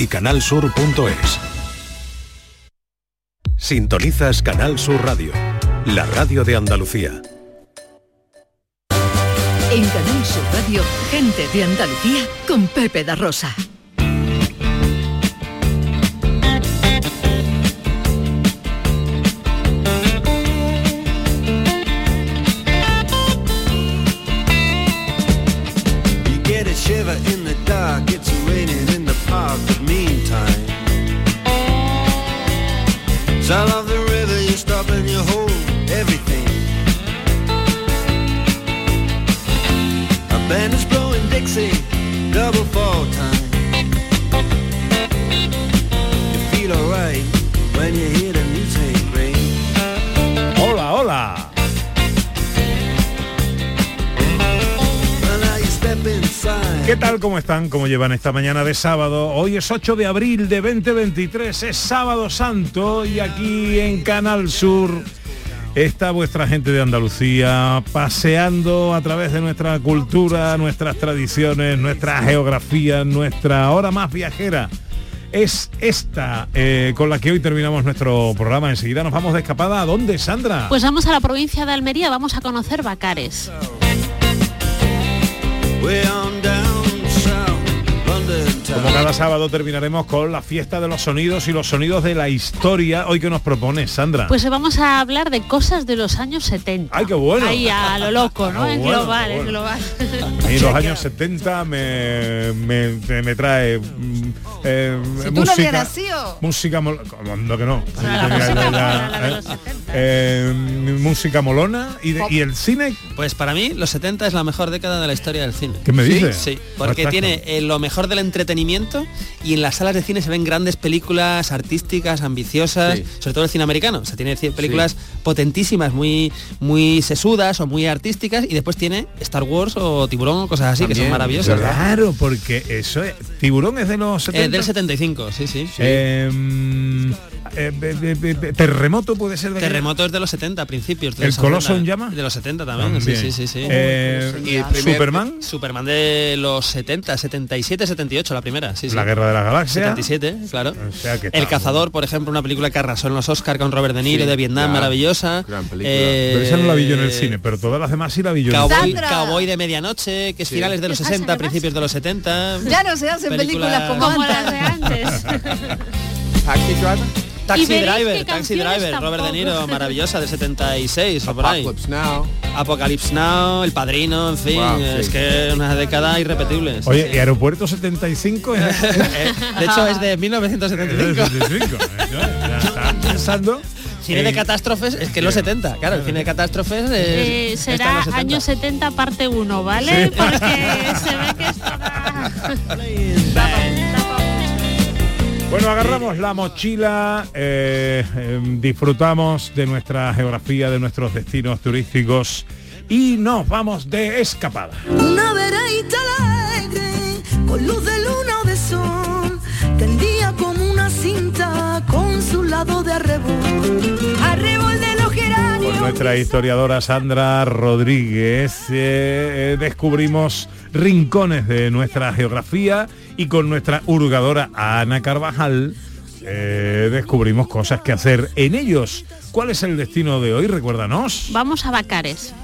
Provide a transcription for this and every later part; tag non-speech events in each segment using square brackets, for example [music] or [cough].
y canalsur.es. Sintonizas Canal Sur Radio, la radio de Andalucía. En Canal Sur Radio, gente de Andalucía con Pepe da Rosa. ¿Qué tal? ¿Cómo están? ¿Cómo llevan esta mañana de sábado? Hoy es 8 de abril de 2023, es sábado santo y aquí en Canal Sur está vuestra gente de Andalucía paseando a través de nuestra cultura, nuestras tradiciones, nuestra geografía, nuestra hora más viajera. Es esta eh, con la que hoy terminamos nuestro programa. Enseguida nos vamos de escapada. ¿A dónde, Sandra? Pues vamos a la provincia de Almería, vamos a conocer Bacares. On down. Como cada sábado terminaremos con la fiesta de los sonidos y los sonidos de la historia. Hoy que nos propone Sandra. Pues vamos a hablar de cosas de los años 70. ¡Ay, qué bueno! Ahí a lo loco, ¿no? Ah, en bueno, global, qué en bueno. global. A mí los años 70 me, me, me- me trae mm, eh, Si tú no música, música mol- ¿cómo no que no sea, la música mola, la de eh, los 70. música molona y, de- y el cine Pues para mí los 70 es la mejor década de la historia del cine. ¿Qué me ¿Sí? dices? Sí, porque tiene eh, lo mejor del entretenimiento y en las salas de cine se ven grandes películas artísticas, ambiciosas, Sí. sobre todo el cine americano. O sea, tiene películas potentísimas, muy, muy sesudas o muy artísticas y después tiene Star Wars o Tiburón o cosas así que son maravillosas. claro porque eso es tiburón es de los 70 Eh, del 75, sí, sí. Eh, eh, be- be- be- be- terremoto puede ser de Terremoto es de los 70, principios. de ¿El los Coloso 70. en llamas? De los 70 también, También. sí, sí, sí. sí. Eh, Y el primer- Superman Superman de los 70, 77, 78, la primera, sí, sí. la guerra de las galaxias 77, claro. O sea que El Cazador, por ejemplo, una película que arrasó en los Oscar con Robert De Niro Sí, de Vietnam, claro. maravillosa. Gran película. Eh, pero esa no la vi yo en el cine pero todas las demás sí la vi yo en el Cowboy. Cowboy de medianoche, que es Sí. finales de los ¿Qué pasa? 60, ¿Qué principios de los 70. Ya no se hacen películas como, Como las de antes. antes. [laughs] Taxi Driver, Taxi Driver, Taxi Driver, Robert De tampoco. Niro, maravillosa, de 76 o por ahí. Apocalypse Now. Apocalypse Now, El Padrino, en fin, Wow, sí. es que una década irrepetible. sí, Oye, sí. y Aeropuerto 75 es [laughs] Eh, de hecho es de 1975. 75. Ya [laughs] está pensando. Cine de catástrofes es que los 70, claro, el cine de catástrofes es, Eh, está será los 70. años 70 parte 1, ¿vale? Sí. Porque se ve que esto da- [laughs] Bueno, agarramos la mochila, eh, eh, disfrutamos de nuestra geografía, de nuestros destinos turísticos y nos vamos de escapada. Una veredita alegre, con luz de luna o de sol, tendía como una cinta con su lado de arrebol. Arrebol de los Con geranios. nuestra historiadora Sandra Rodríguez eh, eh, descubrimos rincones de nuestra geografía y con nuestra hurgadora Ana Carvajal eh, descubrimos cosas que hacer en ellos. ¿Cuál es el destino de hoy? Recuérdanos. Vamos a Bacares.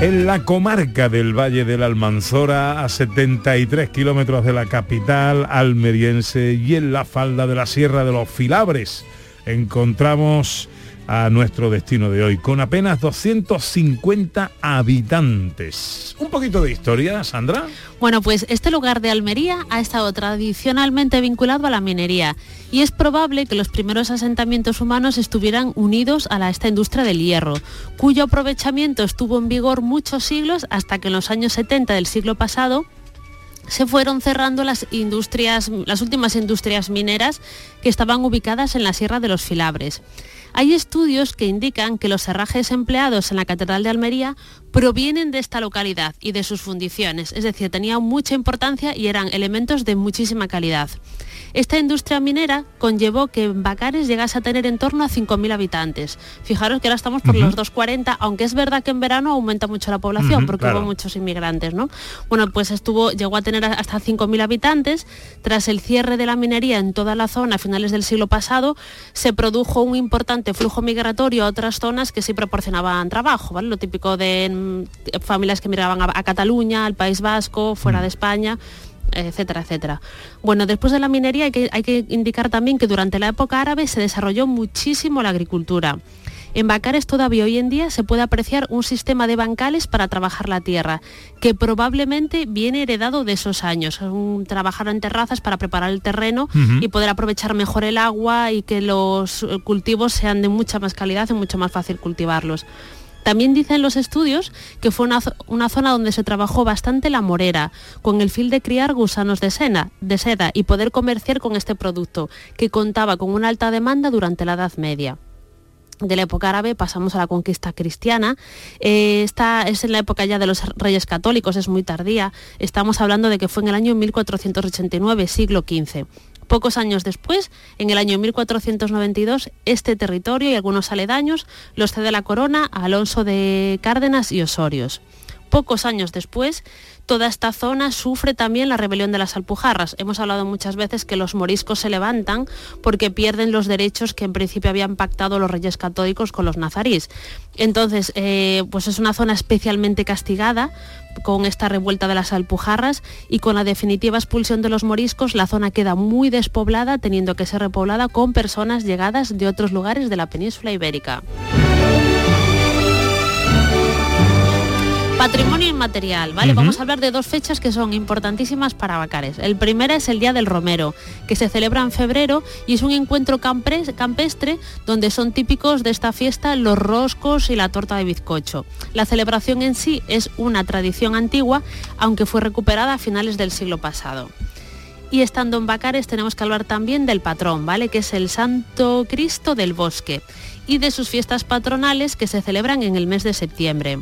En la comarca del Valle de la Almanzora, a 73 kilómetros de la capital almeriense y en la falda de la Sierra de los Filabres, encontramos a nuestro destino de hoy, con apenas 250 habitantes. Un poquito de historia, Sandra. Bueno, pues este lugar de Almería ha estado tradicionalmente vinculado a la minería y es probable que los primeros asentamientos humanos estuvieran unidos a la, esta industria del hierro, cuyo aprovechamiento estuvo en vigor muchos siglos hasta que en los años 70 del siglo pasado se fueron cerrando las industrias, las últimas industrias mineras que estaban ubicadas en la Sierra de los Filabres. Hay estudios que indican que los herrajes empleados en la Catedral de Almería provienen de esta localidad y de sus fundiciones, es decir, tenían mucha importancia y eran elementos de muchísima calidad. Esta industria minera conllevó que Bacares llegase a tener en torno a 5.000 habitantes. Fijaros que ahora estamos por Ujú. los 240, aunque es verdad que en verano aumenta mucho la población porque claro. hubo muchos inmigrantes, ¿no? Bueno, pues estuvo, llegó a tener hasta 5.000 habitantes. Tras el cierre de la minería en toda la zona a finales del siglo pasado, se produjo un importante flujo migratorio a otras zonas que sí proporcionaban trabajo, ¿vale? Lo típico de mm, familias que migraban a, a Cataluña, al País Vasco, fuera de España etcétera, etcétera. Bueno, después de la minería hay que, hay que indicar también que durante la época árabe se desarrolló muchísimo la agricultura. En Bacares todavía hoy en día se puede apreciar un sistema de bancales para trabajar la tierra, que probablemente viene heredado de esos años. Un, trabajar en terrazas para preparar el terreno y poder aprovechar mejor el agua y que los cultivos sean de mucha más calidad y mucho más fácil cultivarlos. También dicen los estudios que fue una, zo- una zona donde se trabajó bastante la morera, con el fin de criar gusanos de, sena- de seda y poder comerciar con este producto, que contaba con una alta demanda durante la Edad Media de la época árabe pasamos a la conquista cristiana. Eh, esta es en la época ya de los reyes católicos, es muy tardía. Estamos hablando de que fue en el año 1489, siglo XV. Pocos años después, en el año 1492, este territorio y algunos aledaños los cede la corona a Alonso de Cárdenas y Osorios. Pocos años después, toda esta zona sufre también la rebelión de las Alpujarras. Hemos hablado muchas veces que los moriscos se levantan porque pierden los derechos que en principio habían pactado los reyes católicos con los nazarís. Entonces, eh, pues es una zona especialmente castigada con esta revuelta de las Alpujarras y con la definitiva expulsión de los moriscos, la zona queda muy despoblada, teniendo que ser repoblada con personas llegadas de otros lugares de la península ibérica. Patrimonio inmaterial, ¿vale? Vamos a hablar de dos fechas que son importantísimas para Bacares. El primero es el Día del Romero, que se celebra en febrero y es un encuentro campestre donde son típicos de esta fiesta los roscos y la torta de bizcocho. La celebración en sí es una tradición antigua, aunque fue recuperada a finales del siglo pasado. Y estando en Bacares tenemos que hablar también del patrón, ¿vale? Que es el Santo Cristo del Bosque y de sus fiestas patronales que se celebran en el mes de septiembre.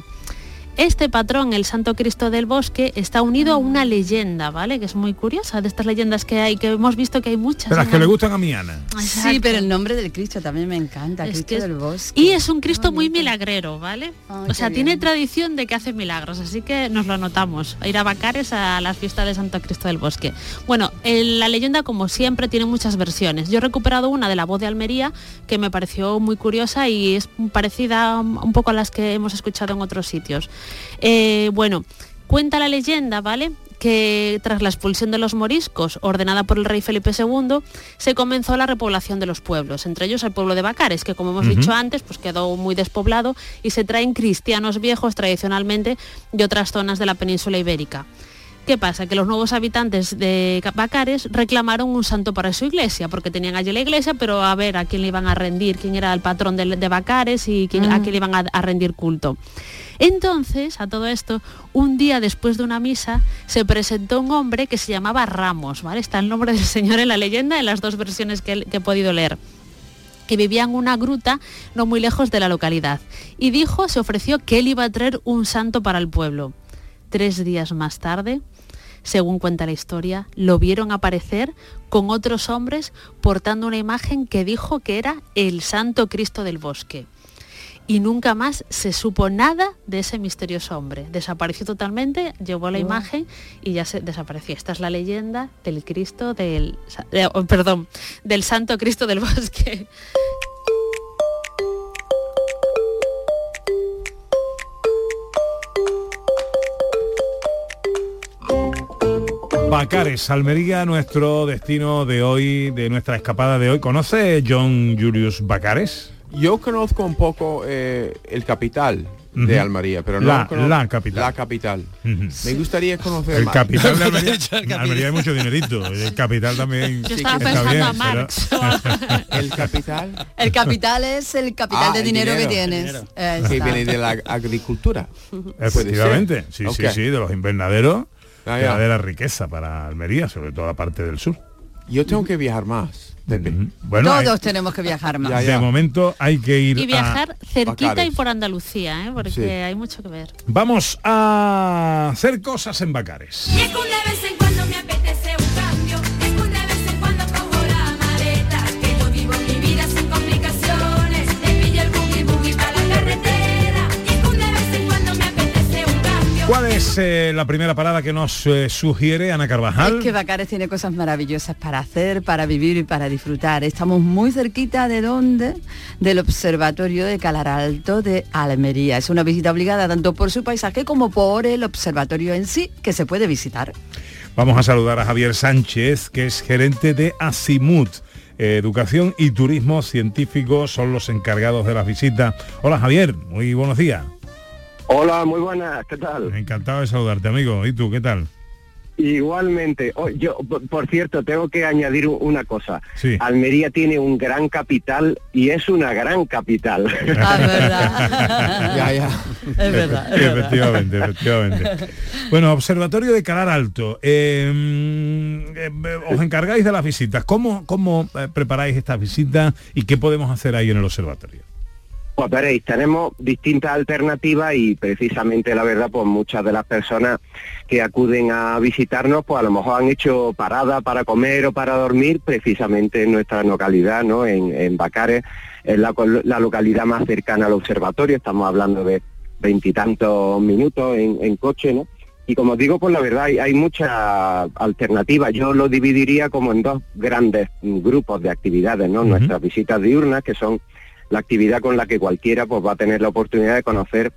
Este patrón, el Santo Cristo del Bosque, está unido a una leyenda, ¿vale? Que es muy curiosa de estas leyendas que hay, que hemos visto que hay muchas. De las que le gustan a mi Ana. Sí, pero el nombre del Cristo también me encanta, Es Cristo que es- del Bosque. Y es un Cristo muy milagrero, ¿vale? O sea, tiene tradición de que hace milagros, así que nos lo anotamos. A ir a Bacares a las fiestas de Santo Cristo del Bosque. Bueno, el- la leyenda, como siempre, tiene muchas versiones. Yo he recuperado una de la voz de Almería que me pareció muy curiosa y es parecida un poco a las que hemos escuchado en otros sitios. Eh, bueno, cuenta la leyenda, ¿vale? que tras la expulsión de los moriscos, ordenada por el rey Felipe II, se comenzó la repoblación de los pueblos, entre ellos el pueblo de Bacares, que como hemos dicho antes, pues quedó muy despoblado y se traen cristianos viejos tradicionalmente de otras zonas de la península ibérica. ¿Qué pasa? Que los nuevos habitantes de Ca- Bacares reclamaron un santo para su iglesia, porque tenían allí la iglesia, pero a ver a quién le iban a rendir, quién era el patrón de, de Bacares y a quién le iban a, a rendir culto. Entonces, a todo esto, un día después de una misa, se presentó un hombre que se llamaba Ramos, ¿vale? Está el nombre del señor en la leyenda en las dos versiones que, que he podido leer que vivía en una gruta no muy lejos de la localidad. Y dijo, se ofreció que él iba a traer un santo para el pueblo. Tres días más tarde, según cuenta la historia, lo vieron aparecer con otros hombres portando una imagen que dijo que era el Santo Cristo del Bosque. Y nunca más se supo nada de ese misterioso hombre. Desapareció totalmente, llevó la imagen y ya se desapareció. Esta es la leyenda del Cristo del... oh, perdón, del Santo Cristo del Bosque. Bacares, Almería, nuestro destino de hoy, de nuestra escapada de hoy. ¿Conoce John Julius Bacares? Yo conozco un poco eh, el capital de. Almería, pero no La- capital. La capital. Me gustaría conocer El más. capital de Almería. [laughs] En Almería hay mucho dinerito. El capital también. Yo estaba está pensando bien, a Marx. pero- [laughs] El capital. El capital es el capital Ah, de el dinero, que tienes. Eh, Que viene de la agricultura. Efectivamente, sí, sí, sí, de los invernaderos, Ah, de ya. la de la riqueza para Almería, sobre todo la parte del sur. Yo tengo que viajar más, Pepe. Bueno, hay- Todos tenemos que viajar más. de momento hay que ir Y viajar a... cerquita y por Andalucía, ¿eh? porque Sí. hay mucho que ver. Vamos a hacer cosas en Bacares. Y es que de vez en cuando me apetece ¿Cuál es eh, la primera parada que nos eh, sugiere Ana Carvajal? Es que Bacares tiene cosas maravillosas para hacer, para vivir y para disfrutar. Estamos muy cerquita de dónde? Del Observatorio de Calaralto de Almería. Es una visita obligada tanto por su paisaje como por el observatorio en sí, que se puede visitar. Vamos a saludar a Javier Sánchez, que es gerente de Azimut. Eh, Educación y Turismo Científico son los encargados de las visitas. Hola Javier, muy buenos días. Hola, muy buenas, ¿qué tal? Encantado de saludarte, amigo. ¿Y tú, qué tal? Igualmente. Oh, yo, por cierto, tengo que añadir una cosa. Sí. Almería tiene un gran capital y es una gran capital. Ah, [laughs] verdad. Ya, ya. Es verdad. Sí, efectivamente, efectivamente. Bueno, Observatorio de Calar Alto. eh, eh, os encargáis de las visitas. ¿Cómo, cómo eh, preparáis estas visitas y qué podemos hacer ahí en el observatorio? Pues veréis, tenemos distintas alternativas y precisamente la verdad, pues muchas de las personas que acuden a visitarnos, pues a lo mejor han hecho parada para comer o para dormir precisamente en nuestra localidad, ¿no? En, en Bacares, es la, la localidad más cercana al observatorio, estamos hablando de veintitantos minutos en, en coche, ¿no? Y como os digo, pues la verdad hay, hay muchas alternativas. Yo lo dividiría como en dos grandes grupos de actividades, ¿no? Nuestras visitas diurnas, que son la actividad con la que cualquiera pues, va a tener la oportunidad de conocer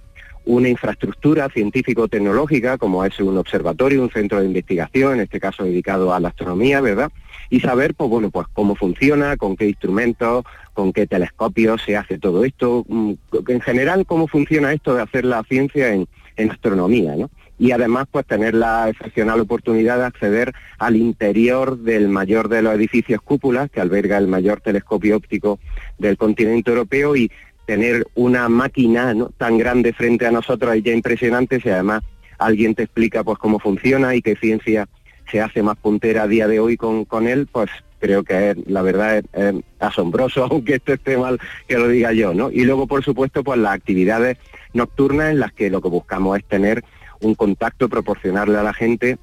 una infraestructura científico-tecnológica, como es un observatorio, un centro de investigación, en este caso dedicado a la astronomía, ¿verdad? Y saber, pues bueno, pues cómo funciona, con qué instrumentos, con qué telescopios se hace todo esto, mm, en general cómo funciona esto de hacer la ciencia en, en astronomía, ¿no? Y además, pues tener la excepcional oportunidad de acceder al interior del mayor de los edificios cúpulas, que alberga el mayor telescopio óptico del continente europeo y tener una máquina ¿no? tan grande frente a nosotros es ya impresionante si además alguien te explica pues cómo funciona y qué ciencia se hace más puntera a día de hoy con, con él, pues creo que es, la verdad es, es asombroso, [laughs] aunque esto esté mal que lo diga yo, ¿no? Y luego, por supuesto, pues las actividades nocturnas en las que lo que buscamos es tener un contacto, proporcionarle a la gente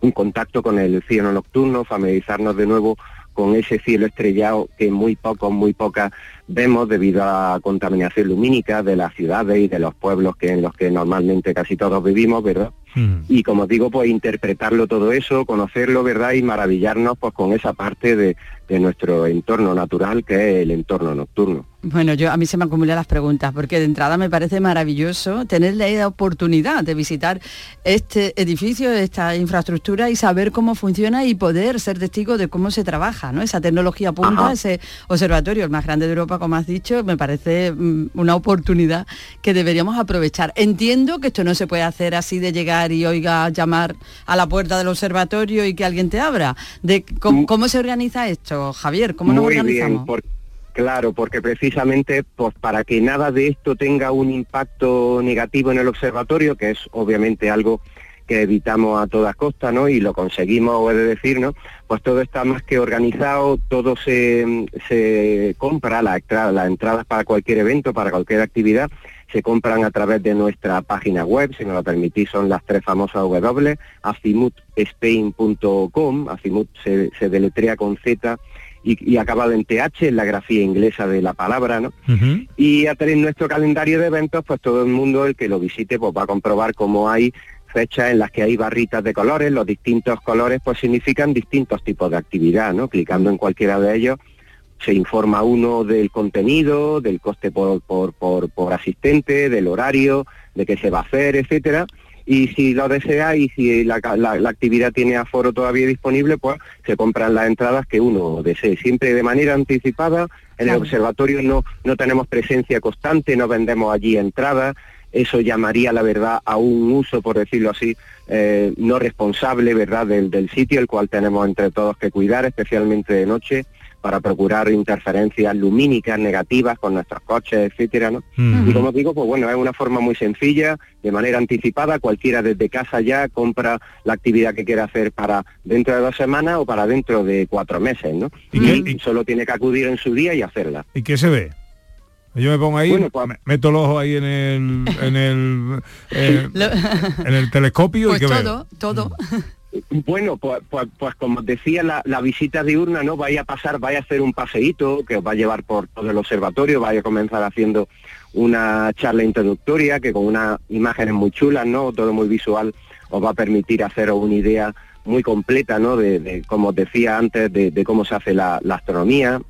un contacto con el cielo nocturno, familiarizarnos de nuevo con ese cielo estrellado que muy pocos, muy pocas vemos debido a la contaminación lumínica de las ciudades y de los pueblos que en los que normalmente casi todos vivimos, ¿verdad? Y como digo, pues interpretarlo todo eso, conocerlo, ¿verdad? Y maravillarnos pues con esa parte de, de nuestro entorno natural que es el entorno nocturno. Bueno, yo a mí se me acumulan las preguntas, porque de entrada me parece maravilloso tener la oportunidad de visitar este edificio, esta infraestructura y saber cómo funciona y poder ser testigo de cómo se trabaja, ¿no? Esa tecnología punta, Ajá. ese observatorio, el más grande de Europa, como has dicho, me parece mm, una oportunidad que deberíamos aprovechar. Entiendo que esto no se puede hacer así de llegar y oiga llamar a la puerta del observatorio y que alguien te abra. De cómo, cómo se organiza esto, Javier, cómo nos Muy organizamos. bien, por- claro, porque precisamente pues para que nada de esto tenga un impacto negativo en el observatorio, que es obviamente algo que evitamos a toda costa, ¿no? Y lo conseguimos, he de decir, ¿no? Pues todo está más que organizado, todo se, se compra, la entrada- las entradas para cualquier evento, para cualquier actividad, se compran a través de nuestra página web, si me lo permitís, son las tres famosas W, azimutspain.com, azimut se, se deletrea con Z y, y acabado en TH, en la grafía inglesa de la palabra, ¿no? Y a tener nuestro calendario de eventos, pues todo el mundo, el que lo visite, pues va a comprobar cómo hay fechas en las que hay barritas de colores, los distintos colores pues significan distintos tipos de actividad, ¿no? Clicando en cualquiera de ellos se informa uno del contenido, del coste por, por, por, por asistente, del horario, de qué se va a hacer, etcétera. Y si lo desea y si la, ca- la- la actividad tiene aforo todavía disponible, pues se compran las entradas que uno desee. Siempre de manera anticipada. En el observatorio no, no tenemos presencia constante, no vendemos allí entradas. Eso llamaría, la verdad, a un uso, por decirlo así, eh, no responsable, ¿verdad?, del, del sitio, el cual tenemos entre todos que cuidar, especialmente de noche, para procurar interferencias lumínicas negativas con nuestros coches, etcétera, ¿no? Mm. Y como os digo, pues bueno, es una forma muy sencilla, de manera anticipada, cualquiera desde casa ya compra la actividad que quiera hacer para dentro de dos semanas o para dentro de cuatro meses, ¿no? ¿Y qué- Y solo tiene que acudir en su día y hacerla. ¿Y qué se ve? Yo me pongo ahí, Bueno, pues- me- meto el ojo ahí en el en el eh, [laughs] en el telescopio Pues y que todo, todo. Bueno, pues, pues, pues como os decía, la, visita diurna, ¿no? Vaya a pasar, vaya a hacer un paseíto que os va a llevar por todo el observatorio, vaya a comenzar haciendo una charla introductoria que con unas imágenes muy chulas, ¿no? Todo muy visual, os va a permitir haceros una idea muy completa, ¿no? De, como os decía antes, de, cómo se hace la, astronomía,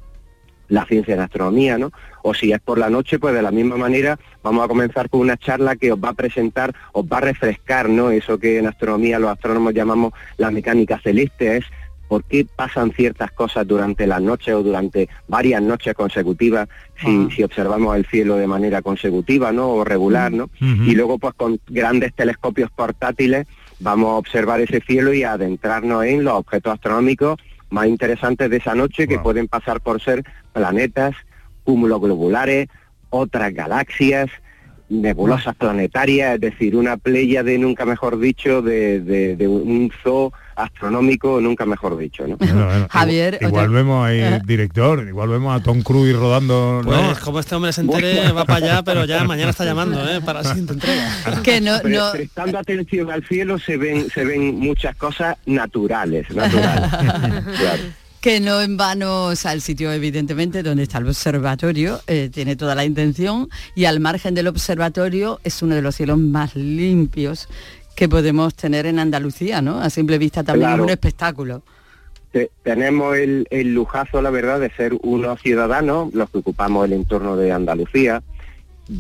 la ciencia de astronomía, ¿no? O si es por la noche, pues de la misma manera vamos a comenzar con una charla que os va a presentar, os va a refrescar, ¿no? Eso que en astronomía los astrónomos llamamos la mecánica celeste, es por qué pasan ciertas cosas durante las noches o durante varias noches consecutivas si, si observamos el cielo de manera consecutiva ¿no? o regular, ¿no? Y luego pues con grandes telescopios portátiles vamos a observar ese cielo y a adentrarnos en los objetos astronómicos más interesantes de esa noche que pueden pasar por ser planetas, cúmulos globulares, otras galaxias, nebulosas planetarias, es decir, una playa de nunca mejor dicho, de, de un zoo astronómico, nunca mejor dicho. ¿no? [laughs] Javier, igual, vemos ahí el director, igual vemos a Tom Cruise rodando. Pues como este hombre se entere, va para allá, pero ya mañana está llamando ¿eh? para la siguiente entrega. [laughs] Que no, Prestando atención al cielo se ven, se ven muchas cosas naturales, naturales. [laughs] que no en vano, o sea, el sitio evidentemente donde está el observatorio eh, tiene toda la intención y al margen del observatorio es uno de los cielos más limpios que podemos tener en Andalucía, ¿no? A simple vista también es un espectáculo. tenemos el, lujazo, la verdad, de ser unos ciudadanos, los que ocupamos el entorno de Andalucía,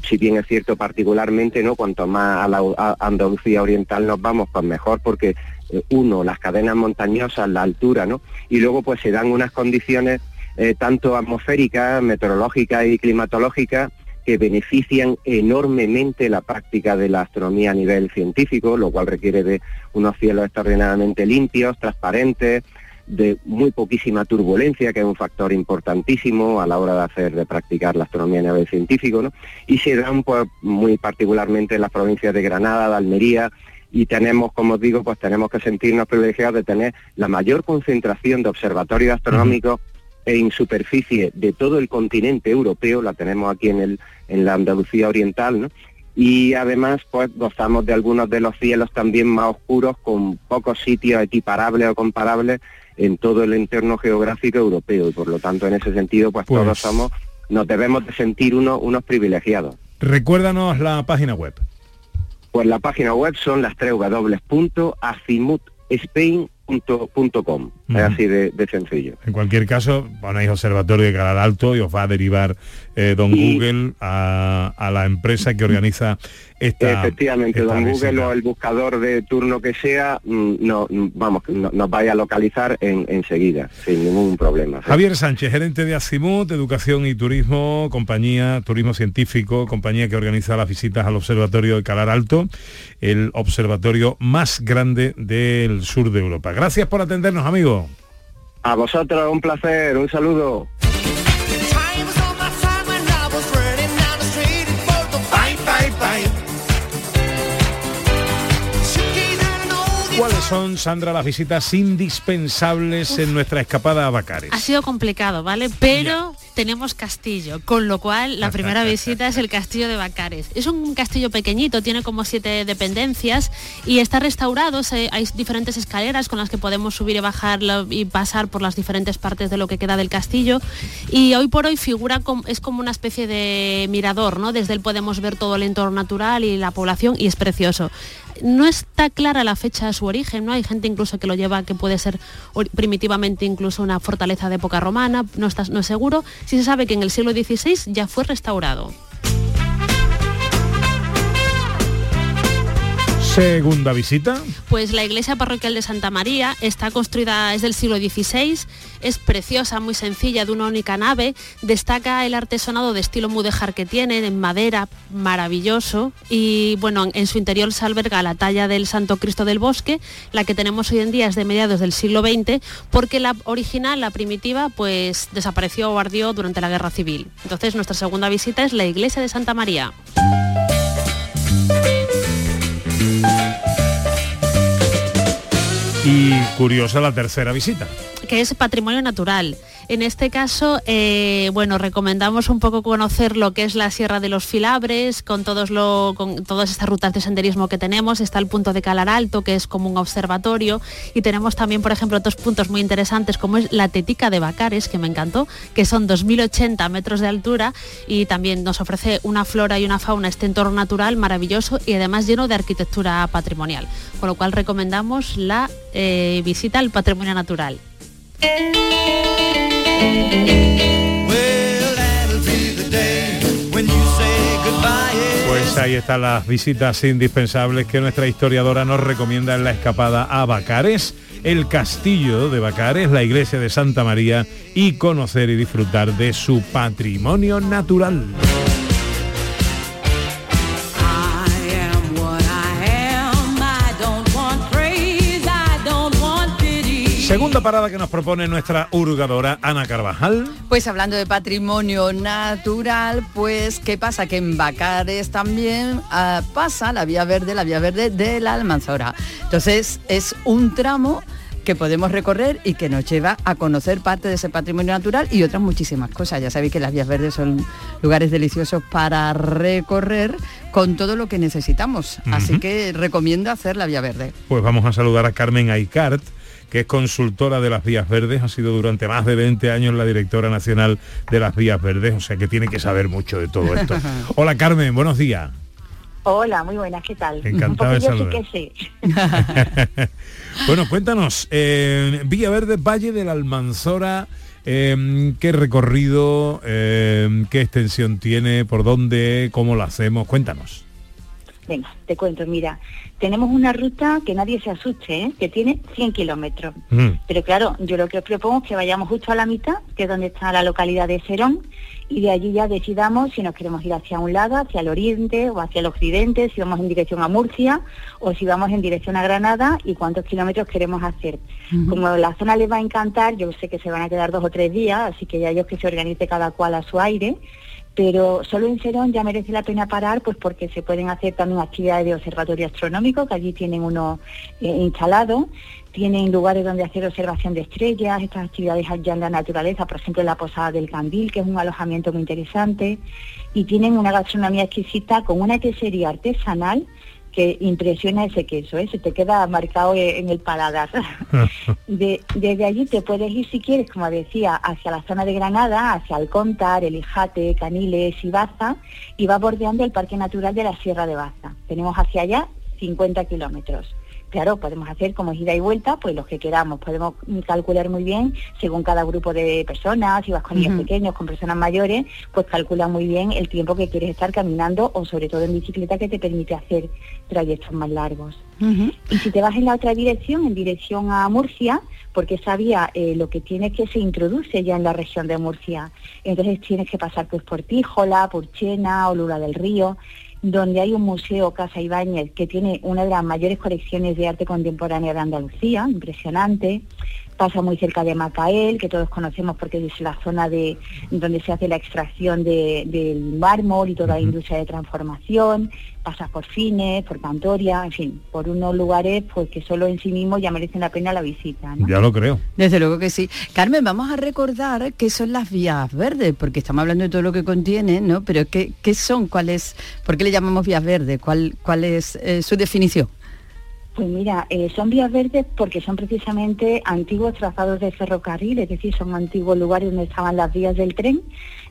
si bien es cierto particularmente, ¿no? Cuanto más a la Andalucía oriental nos vamos, pues mejor, porque eh, uno, las cadenas montañosas, la altura, ¿no? Y luego pues se dan unas condiciones eh, tanto atmosféricas, meteorológicas y climatológicas que benefician enormemente la práctica de la astronomía a nivel científico, lo cual requiere de unos cielos extraordinariamente limpios, transparentes, de muy poquísima turbulencia, que es un factor importantísimo a la hora de hacer, de practicar la astronomía a nivel científico, ¿no? Y se dan pues, muy particularmente en las provincias de Granada, de Almería, y tenemos, como digo, pues tenemos que sentirnos privilegiados de tener la mayor concentración de observatorios astronómicos en superficie de todo el continente europeo, la tenemos aquí en, el, en la Andalucía Oriental, ¿no? y además pues gozamos de algunos de los cielos también más oscuros con pocos sitios equiparables o comparables en todo el entorno geográfico europeo y por lo tanto en ese sentido pues, todos pues somos nos debemos de sentir unos privilegiados. Recuérdanos la página web. Pues la página web son las tres Spain com. Es así de, sencillo. En cualquier caso, ponéis Observatorio de Calar Alto y os va a derivar eh, Don Google a, la empresa que organiza esta Efectivamente, Don Google o el buscador de turno que sea, mm, no, mm, vamos, nos vaya a localizar enseguida, sin ningún problema. Javier Sánchez, gerente de Azimut, Educación y Turismo, compañía, turismo científico, compañía que organiza las visitas al Observatorio de Calar Alto, el observatorio más grande del sur de Europa. Gracias por atendernos, amigo. A vosotros, un placer, un saludo. Well, son, Sandra, las visitas indispensables en nuestra escapada a Bacares? Ha sido complicado, ¿vale? Pero tenemos castillo, con lo cual la primera visita es el castillo de Bacares. Es un castillo pequeñito, tiene como siete dependencias y está restaurado, hay diferentes escaleras con las que podemos subir y bajar y pasar por las diferentes partes de lo que queda del castillo y hoy por hoy figura como, es como una especie de mirador, ¿no? Desde él podemos ver todo el entorno natural y la población y es precioso no está clara la fecha de su origen, ¿no? Hay gente incluso que lo lleva que puede ser primitivamente incluso una fortaleza de época romana, no, está, no es seguro. Sí se sabe que en el siglo XVI ya fue restaurado. Segunda visita. Pues la iglesia parroquial de Santa María está construida, es del siglo XVI, es preciosa, muy sencilla, de una única nave. Destaca el artesonado de estilo mudéjar que tiene, en madera, maravilloso. Y bueno, en su interior se alberga la talla del Santo Cristo del Bosque. La que tenemos hoy en día es de mediados del siglo XX, porque la original, la primitiva, pues desapareció o ardió durante la Guerra Civil. Entonces nuestra segunda visita es la iglesia de Santa María. Y curiosa la tercera visita. Que es patrimonio natural. En este caso, eh, bueno, recomendamos un poco conocer lo que es la Sierra de los Filabres, con, todos lo, con todas estas rutas de senderismo que tenemos. Está el punto de Calar Alto, que es como un observatorio, y tenemos también, por ejemplo, otros puntos muy interesantes, como es la Tetica de Bacares, que me encantó, que son 2.080 metros de altura, y también nos ofrece una flora y una fauna, este entorno natural maravilloso y además lleno de arquitectura patrimonial. Con lo cual recomendamos la eh, visita al patrimonio natural. Pues ahí están las visitas indispensables que nuestra historiadora nos recomienda en la escapada a Bacares, el castillo de Bacares, la iglesia de Santa María y conocer y disfrutar de su patrimonio natural. Segunda parada que nos propone nuestra hurgadora Ana Carvajal. Pues hablando de patrimonio natural, pues ¿qué pasa? Que en Bacares también ah, pasa la vía verde, la vía verde de la Almanzora. Entonces es un tramo que podemos recorrer y que nos lleva a conocer parte de ese patrimonio natural y otras muchísimas cosas. Ya sabéis que las vías verdes son lugares deliciosos para recorrer con todo lo que necesitamos. Así que recomiendo hacer la vía verde. Pues vamos a saludar a Carmen Aicart, que es consultora de las vías verdes, ha sido durante más de 20 años la directora nacional de las vías verdes, o sea que tiene que saber mucho de todo esto. [laughs] Hola Carmen, buenos días. Hola, muy buenas, ¿qué tal? Encantada de saludar. sí que sé. [laughs] Bueno, cuéntanos, eh, Vía Verde, Valle de la Almanzora, eh, qué recorrido, eh, qué extensión tiene, por dónde, cómo lo hacemos, cuéntanos. Venga, te cuento, mira, tenemos una ruta que nadie se asuste, ¿eh? que tiene 100 kilómetros. Mm. Pero claro, yo lo que os propongo es que vayamos justo a la mitad, que es donde está la localidad de Serón, y de allí ya decidamos si nos queremos ir hacia un lado, hacia el oriente o hacia el occidente, si vamos en dirección a Murcia o si vamos en dirección a Granada y cuántos kilómetros queremos hacer. Como la zona les va a encantar, yo sé que se van a quedar dos o tres días, así que ya ellos que se organice cada cual a su aire, pero solo en Serón ya merece la pena parar pues porque se pueden hacer también actividades de observatorio astronómico, que allí tienen uno eh, instalado, tienen lugares donde hacer observación de estrellas, estas actividades allá en la naturaleza, por ejemplo la Posada del Candil, que es un alojamiento muy interesante, y tienen una gastronomía exquisita con una quesería artesanal que impresiona ese queso, ¿eh? se te queda marcado eh, en el paladar. [laughs] De- desde allí te puedes ir, si quieres, como decía, hacia la zona de Granada, hacia Alcóntar, Elijate, Caniles y Baza, y va bordeando el Parque Natural de la Sierra de Baza. Tenemos hacia allá 50 kilómetros. Claro, podemos hacer como ida y vuelta, pues los que queramos. Podemos mm, calcular muy bien, según cada grupo de personas, si vas con niños pequeños, con personas mayores, pues calcula muy bien el tiempo que quieres estar caminando o sobre todo en bicicleta que te permite hacer trayectos más largos. Y si te vas en la otra dirección, en dirección a Murcia, porque esa vía eh, lo que tiene es que se introduce ya en la región de Murcia. Entonces tienes que pasar pues por Tíjola, por Chena o Lula del Río, donde hay un museo Casa Ibáñez que tiene una de las mayores colecciones de arte contemporánea de Andalucía, impresionante. Pasa muy cerca de Macael, que todos conocemos porque es la zona de donde se hace la extracción de- del mármol y toda la industria de transformación. Pasa por Fines, por Cantoria, en fin, por unos lugares pues que solo en sí mismos ya merecen la pena la visita. ¿no? Ya lo creo. Desde luego que sí. Carmen, vamos a recordar qué son las vías verdes, porque estamos hablando de todo lo que contiene, ¿no? Pero ¿qué, qué son? ¿Cuál es, ¿Por qué le llamamos vías verdes? ¿Cuál, cuál es eh, su definición? Pues mira, eh, son vías verdes porque son precisamente antiguos trazados de ferrocarril, es decir, son antiguos lugares donde estaban las vías del tren.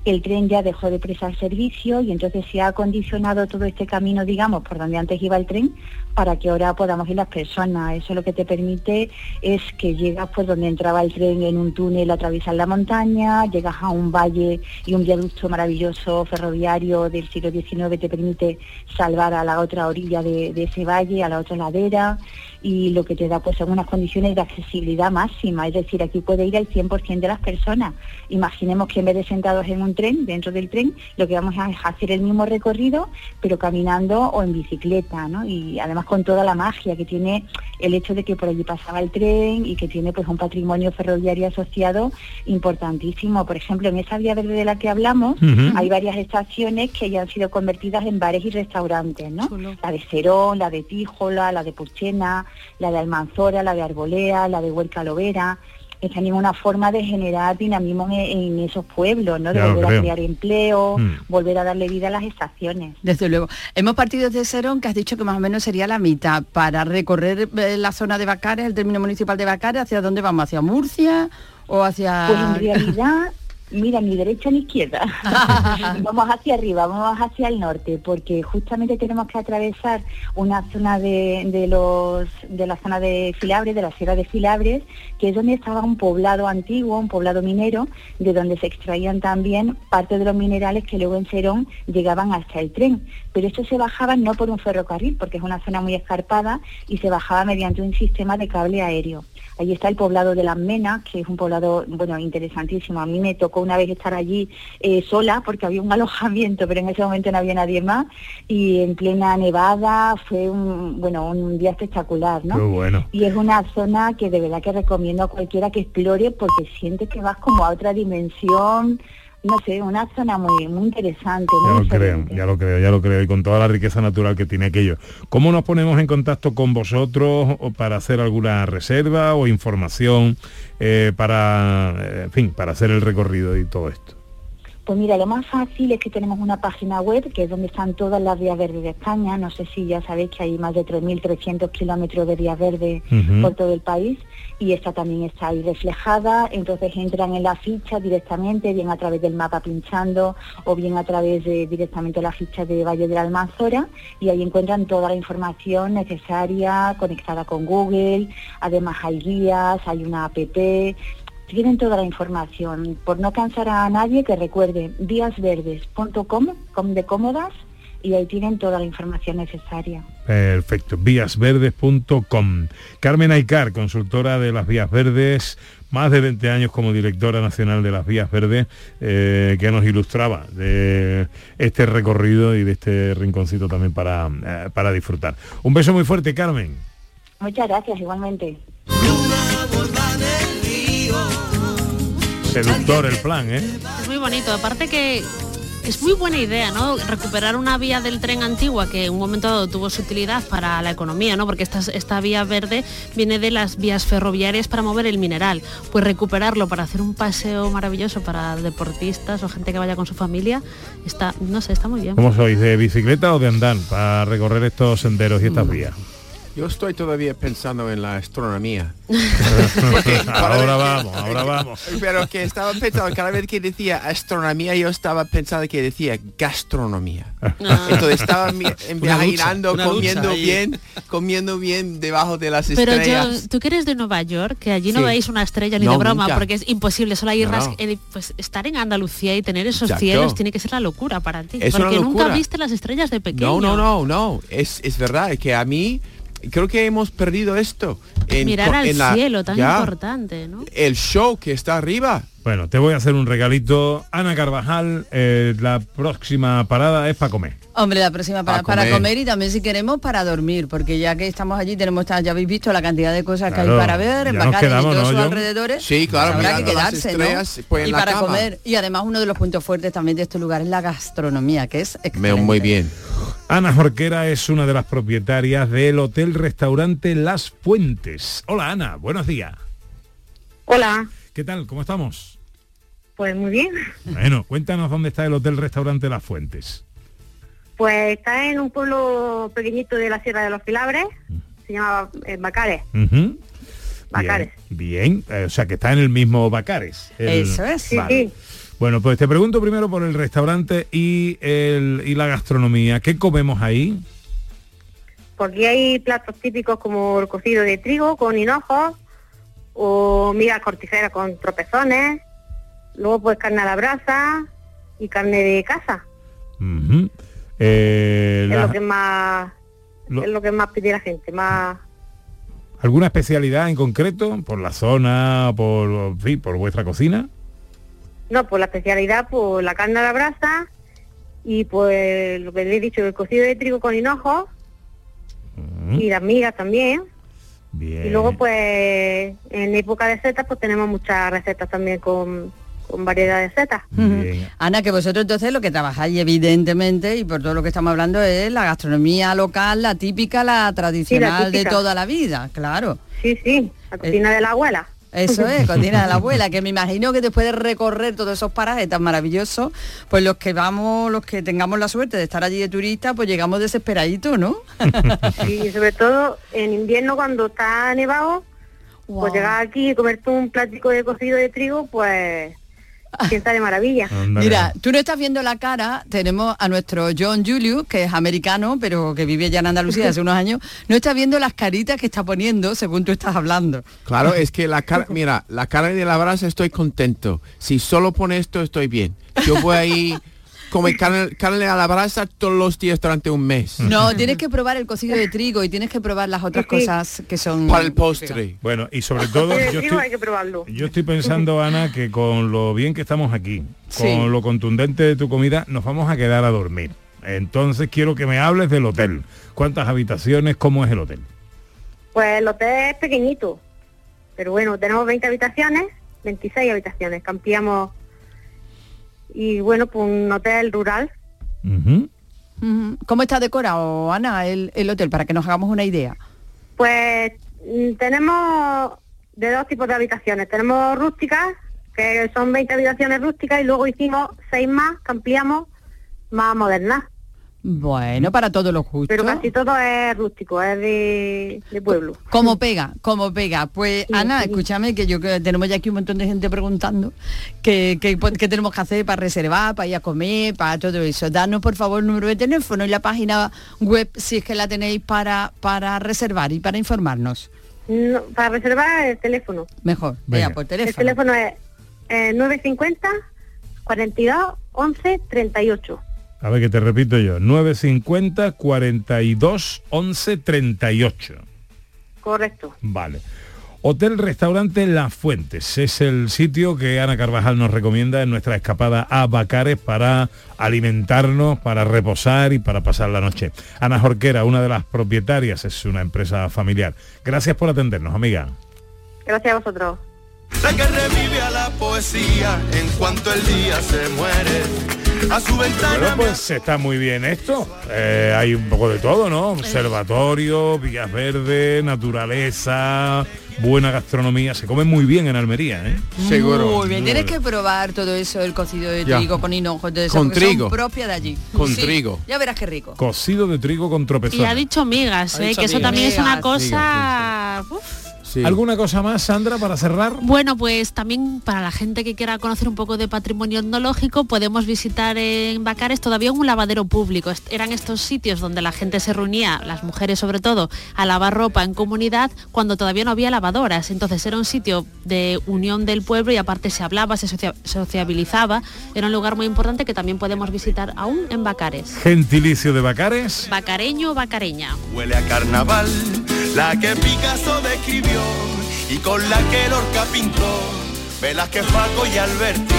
El tren ya dejó de prestar servicio y entonces se ha acondicionado todo este camino, digamos, por donde antes iba el tren, para que ahora podamos ir las personas. Eso lo que te permite es que llegas pues donde entraba el tren en un túnel, atravesas la montaña, llegas a un valle y un viaducto maravilloso ferroviario del siglo XIX te permite salvar a la otra orilla de ese valle, a la otra ladera y lo que te da pues son unas condiciones de accesibilidad máxima, es decir, aquí puede ir el 100% de las personas. Imaginemos que en vez de sentados en un tren, dentro del tren, lo que vamos a es hacer el mismo recorrido, pero caminando o en bicicleta, ¿no? Y además con toda la magia que tiene el hecho de que por allí pasaba el tren y que tiene pues un patrimonio ferroviario asociado importantísimo. Por ejemplo, en esa vía verde de la que hablamos, hay varias estaciones que ya han sido convertidas en bares y restaurantes, ¿no? La de Serón, la de Tíjola, la de Purchena, la de Almanzora, la de Arbolea, la de Huerca Lovera. es también una forma de generar dinamismo en, en esos pueblos, ¿no? De Ya volver a crear empleo, Mm. volver a darle vida a las estaciones. Desde luego. Hemos partido desde Serón, que has dicho que más o menos sería la mitad, para recorrer eh, la zona de Bacares, el término municipal de Bacares, ¿hacia dónde vamos? ¿Hacia Murcia o hacia...? Pues en realidad, [laughs] mira, ni derecha ni izquierda. [laughs] vamos hacia arriba, vamos hacia el norte, porque justamente tenemos que atravesar una zona de, de los de la zona de Filabres, de la Sierra de Filabres, que es donde estaba un poblado antiguo, un poblado minero, de donde se extraían también parte de los minerales que luego en Serón llegaban hasta el tren. Pero esto se bajaba no por un ferrocarril, porque es una zona muy escarpada, y se bajaba mediante un sistema de cable aéreo. Allí está el poblado de Las Menas, que es un poblado, bueno, interesantísimo. A mí me tocó una vez estar allí eh, sola, porque había un [laughs] alojamiento, pero en ese momento no había nadie más, y en plena nevada fue un, bueno, un día espectacular, ¿no? Qué bueno. Y es una zona que de verdad que recomiendo a cualquiera que explore porque sientes que vas como a otra dimensión, no sé, una zona muy, muy interesante, Ya lo creo, ya lo creo, ya lo creo, y con toda la riqueza natural que tiene aquello. ¿Cómo nos ponemos en contacto con vosotros o para hacer alguna reserva o información eh, para, eh, en fin, para hacer el recorrido y todo esto? Pues mira, lo más fácil es que tenemos una página web que es donde están todas las vías verdes de España. No sé si ya sabéis que hay más de 3.300 kilómetros de vías verdes por todo el país y esta también está ahí reflejada. Entonces entran en la ficha directamente, bien a través del mapa pinchando o bien a través de directamente la ficha de Valle de la Almanzora y ahí encuentran toda la información necesaria conectada con Google. Además hay guías, hay una app, tienen toda la información. Por no cansar a nadie, que recuerde víasverdes.com, com de cómodas, y ahí tienen toda la información necesaria. Perfecto, víasverdes.com. Carmen Aicar, consultora de las Vías Verdes, más de 20 años como directora nacional de las Vías Verdes, eh, que nos ilustraba de este recorrido y de este rinconcito también para, eh, para disfrutar. Un beso muy fuerte, Carmen. Muchas gracias, igualmente. Seductor el plan, ¿eh? Es muy bonito, aparte que es muy buena idea, ¿no? Recuperar una vía del tren antigua que en un momento dado tuvo su utilidad para la economía, ¿no? Porque esta, esta vía verde viene de las vías ferroviarias para mover el mineral. Pues recuperarlo para hacer un paseo maravilloso para deportistas o gente que vaya con su familia, está, no sé, está muy bien. ¿Cómo sois? ¿De bicicleta o de andar para recorrer estos senderos y estas Mm. vías? Yo estoy todavía pensando en la astronomía. [laughs] ahora vamos, ahora [laughs] vamos. Pero que estaba pensando, cada vez que decía astronomía, yo estaba pensando que decía gastronomía. Entonces estaba mi- imaginando, una ducha comiendo ahí. bien, comiendo bien debajo de las Pero estrellas. yo, tú que eres de Nueva York, que allí no Sí. veis una estrella ni No, de broma, nunca. porque es imposible, solo hay No, ras- no. eh, pues estar en Andalucía y tener esos Exacto. cielos tiene que ser la locura para ti. Es una porque nunca viste las estrellas de No, pequeño. no, no, no. Es, es verdad que a mí creo que hemos perdido esto. En, Mirar al en la- cielo, tan ya, importante, ¿no? El show que está arriba. Bueno, te voy a hacer un regalito. Ana Carvajal, eh, la próxima parada es para comer. Hombre, la próxima para, Pa' para comer. comer y también si queremos para dormir, porque ya que estamos allí tenemos, ya habéis visto la cantidad de cosas que hay para ver, nos Bacares y quedamos, todos ¿no, sus John? alrededores. Sí, claro, habrá que quedarse, ¿no? estrellas, pues, en y la para cama. comer. Y además uno de los puntos fuertes también de este lugar es la gastronomía, que es Me- excelente. muy bien. Ana Jorquera es una de las propietarias del hotel restaurante Las Fuentes. Hola Ana, buenos días. Hola, ¿Qué tal? ¿Cómo estamos? pues muy bien. Bueno, cuéntanos dónde está el hotel restaurante Las Fuentes. Pues está en un pueblo pequeñito de la Sierra de los Filabres, se llama eh, Bacares. Bacares. Bien, bien. Eh, o sea que está en el mismo Bacares. El- Eso es. Sí. Bueno, pues te pregunto primero por el restaurante y, el, y la gastronomía. ¿Qué comemos ahí? Porque hay platos típicos como el cocido de trigo con hinojos, o migas corticeras con tropezones, luego pues carne a la brasa y carne de casa. Eh, Es la- lo que más lo- es lo que más pide la gente, más ¿Alguna especialidad en concreto? ¿Por la zona? ¿Por, fin, por vuestra cocina? No, pues la especialidad, pues la carne a la brasa y pues lo que le he dicho, el cocido de trigo con hinojos y las migas también. Bien. Y luego pues en época de setas pues tenemos muchas recetas también con, con variedad de setas. Ana, que vosotros entonces lo que trabajáis evidentemente y por todo lo que estamos hablando es la gastronomía local, la típica, la tradicional de típica. toda la vida, claro. Sí, sí, la cocina de la abuela. Eso es, cocina de la [laughs] abuela, que me imagino que después de recorrer todos esos parajes tan maravillosos, pues los que vamos, los que tengamos la suerte de estar allí de turista, pues llegamos desesperaditos, ¿no? [laughs] Y sobre todo en invierno cuando está nevado, pues llegar aquí y comerte un plático de cocido de trigo, pues sienta de maravilla. Mira, tú no estás viendo la cara, tenemos a nuestro John Julius, que es americano, pero que vive ya en Andalucía hace unos años, no estás viendo las caritas que está poniendo según tú estás hablando. Claro, es que la cara, mira, la carne de la brasa estoy contento. Si solo pone esto estoy bien. Yo voy a ir comer carne, carne a la brasa todos los días durante un mes. No, tienes que probar el cocido de trigo y tienes que probar las otras cosas que son... Para el postre. Bueno, y sobre todo yo estoy, hay que probarlo. yo estoy pensando, Ana, que con lo bien que estamos aquí, con Sí. lo contundente de tu comida, nos vamos a quedar a dormir. Entonces quiero que me hables del hotel. ¿Cuántas habitaciones? ¿Cómo es el hotel? Pues el hotel es pequeñito, pero bueno, tenemos 20 habitaciones, 26 habitaciones, cambiamos y bueno, pues un hotel rural. Ujú. ¿Cómo está decorado, Ana, el, el hotel, para que nos hagamos una idea? Pues mm, tenemos de dos tipos de habitaciones. Tenemos rústicas, que son 20 habitaciones rústicas, y luego hicimos seis más, que ampliamos, más modernas. Bueno, para todos los gustos. Pero casi todo es rústico, es de, de pueblo. Como pega, como pega. Pues Ana, escúchame que yo que tenemos ya aquí un montón de gente preguntando qué que, tenemos que hacer para reservar, para ir a comer, para todo eso. Danos por favor el número de teléfono y la página web si es que la tenéis para, para reservar y para informarnos. No, para reservar el teléfono. Mejor, vea por El teléfono. teléfono es eh, 950 42 11 38. A ver que te repito yo. 950 42 11 38. Correcto. Vale. Hotel Restaurante Las Fuentes es el sitio que Ana Carvajal nos recomienda en nuestra escapada a Bacares para alimentarnos, para reposar y para pasar la noche. Ana Jorquera, una de las propietarias, es una empresa familiar. Gracias por atendernos, amiga. Gracias a vosotros. La que revive a la poesía en cuanto el día se muere. A su ventana Bueno, pues está muy bien esto. Eh, hay un poco de todo, ¿no? Observatorio, vías verdes, naturaleza, buena gastronomía. Se come muy bien en Almería, ¿eh? Muy bien, tienes que probar todo eso, el cocido de Ya. trigo con hinojo, todo eso, Con porque trigo. son propias de allí. Con Sí, trigo. Ya verás qué rico. Cocido de trigo con Y tropezón. ha dicho migas, Ha ¿eh? dicho que eso migas. también es una Migas. cosa... uf. ¿Alguna cosa más, Sandra, para cerrar? Bueno, pues también para la gente que quiera conocer un poco de patrimonio etnológico, podemos visitar en Bacares todavía un lavadero público. Est- Eran estos sitios donde la gente se reunía, las mujeres sobre todo, a lavar ropa en comunidad cuando todavía no había lavadoras. Entonces era un sitio de unión del pueblo y aparte se hablaba, se socia- sociabilizaba. Era un lugar muy importante que también podemos visitar aún en Bacares. Gentilicio de Bacares. Bacareño, bacareña. huele a carnaval, la que Picasso describió y con la que Lorca pintó. Velázquez, Paco y Alberti,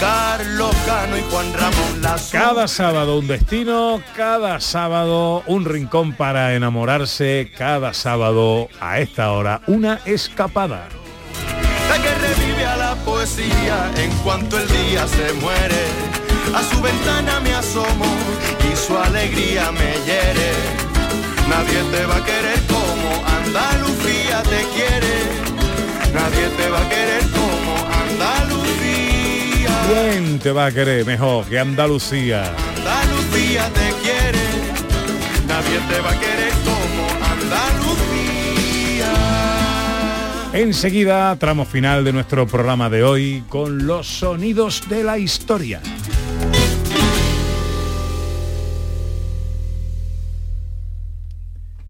Carlos Cano y Juan Ramón Lazo. Cada sábado un destino, cada sábado un rincón para enamorarse, cada sábado a esta hora una escapada. La que revive a la poesía en cuanto el día se muere. A su ventana me asomo y su alegría me hiere. Nadie te va a querer como Andalucía te quiere. Nadie te va a querer como Andalucía. ¿Quién te va a querer mejor que Andalucía? Andalucía te quiere. Nadie te va a querer como Andalucía. Enseguida, tramo final de nuestro programa de hoy con los sonidos de la historia.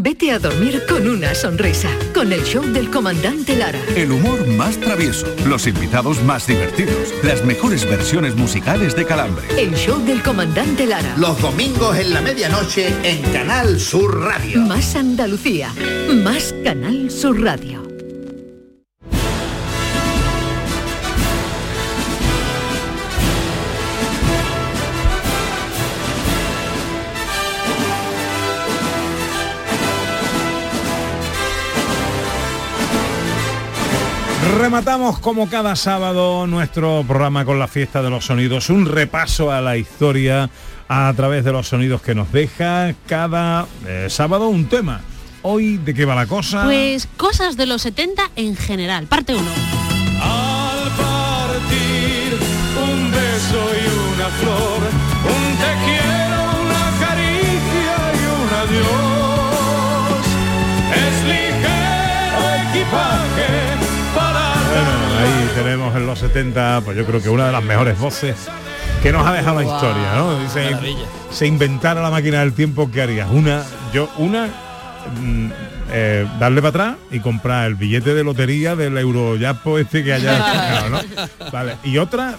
Vete a dormir con una sonrisa, con el show del comandante Lara. El humor más travieso, los invitados más divertidos, las mejores versiones musicales de Calambre. El show del comandante Lara. Los domingos en la medianoche en Canal Sur Radio. Más Andalucía, más Canal Sur Radio. Rematamos como cada sábado nuestro programa con la fiesta de los sonidos, un repaso a la historia a través de los sonidos que nos deja cada eh, sábado un tema. Hoy, ¿de qué va la cosa? Pues cosas de los 70 en general, parte 1. Al partir un beso y una flor, ahí tenemos en los 70, pues yo creo que una de las mejores voces que nos ha dejado la historia, ¿no? Dice, se inventara la máquina del tiempo, ¿qué harías? Una, yo, una, mm, eh, darle para atrás y comprar el billete de lotería del Euroyapo este que haya [laughs] sacado, ¿no? Vale. Y otra,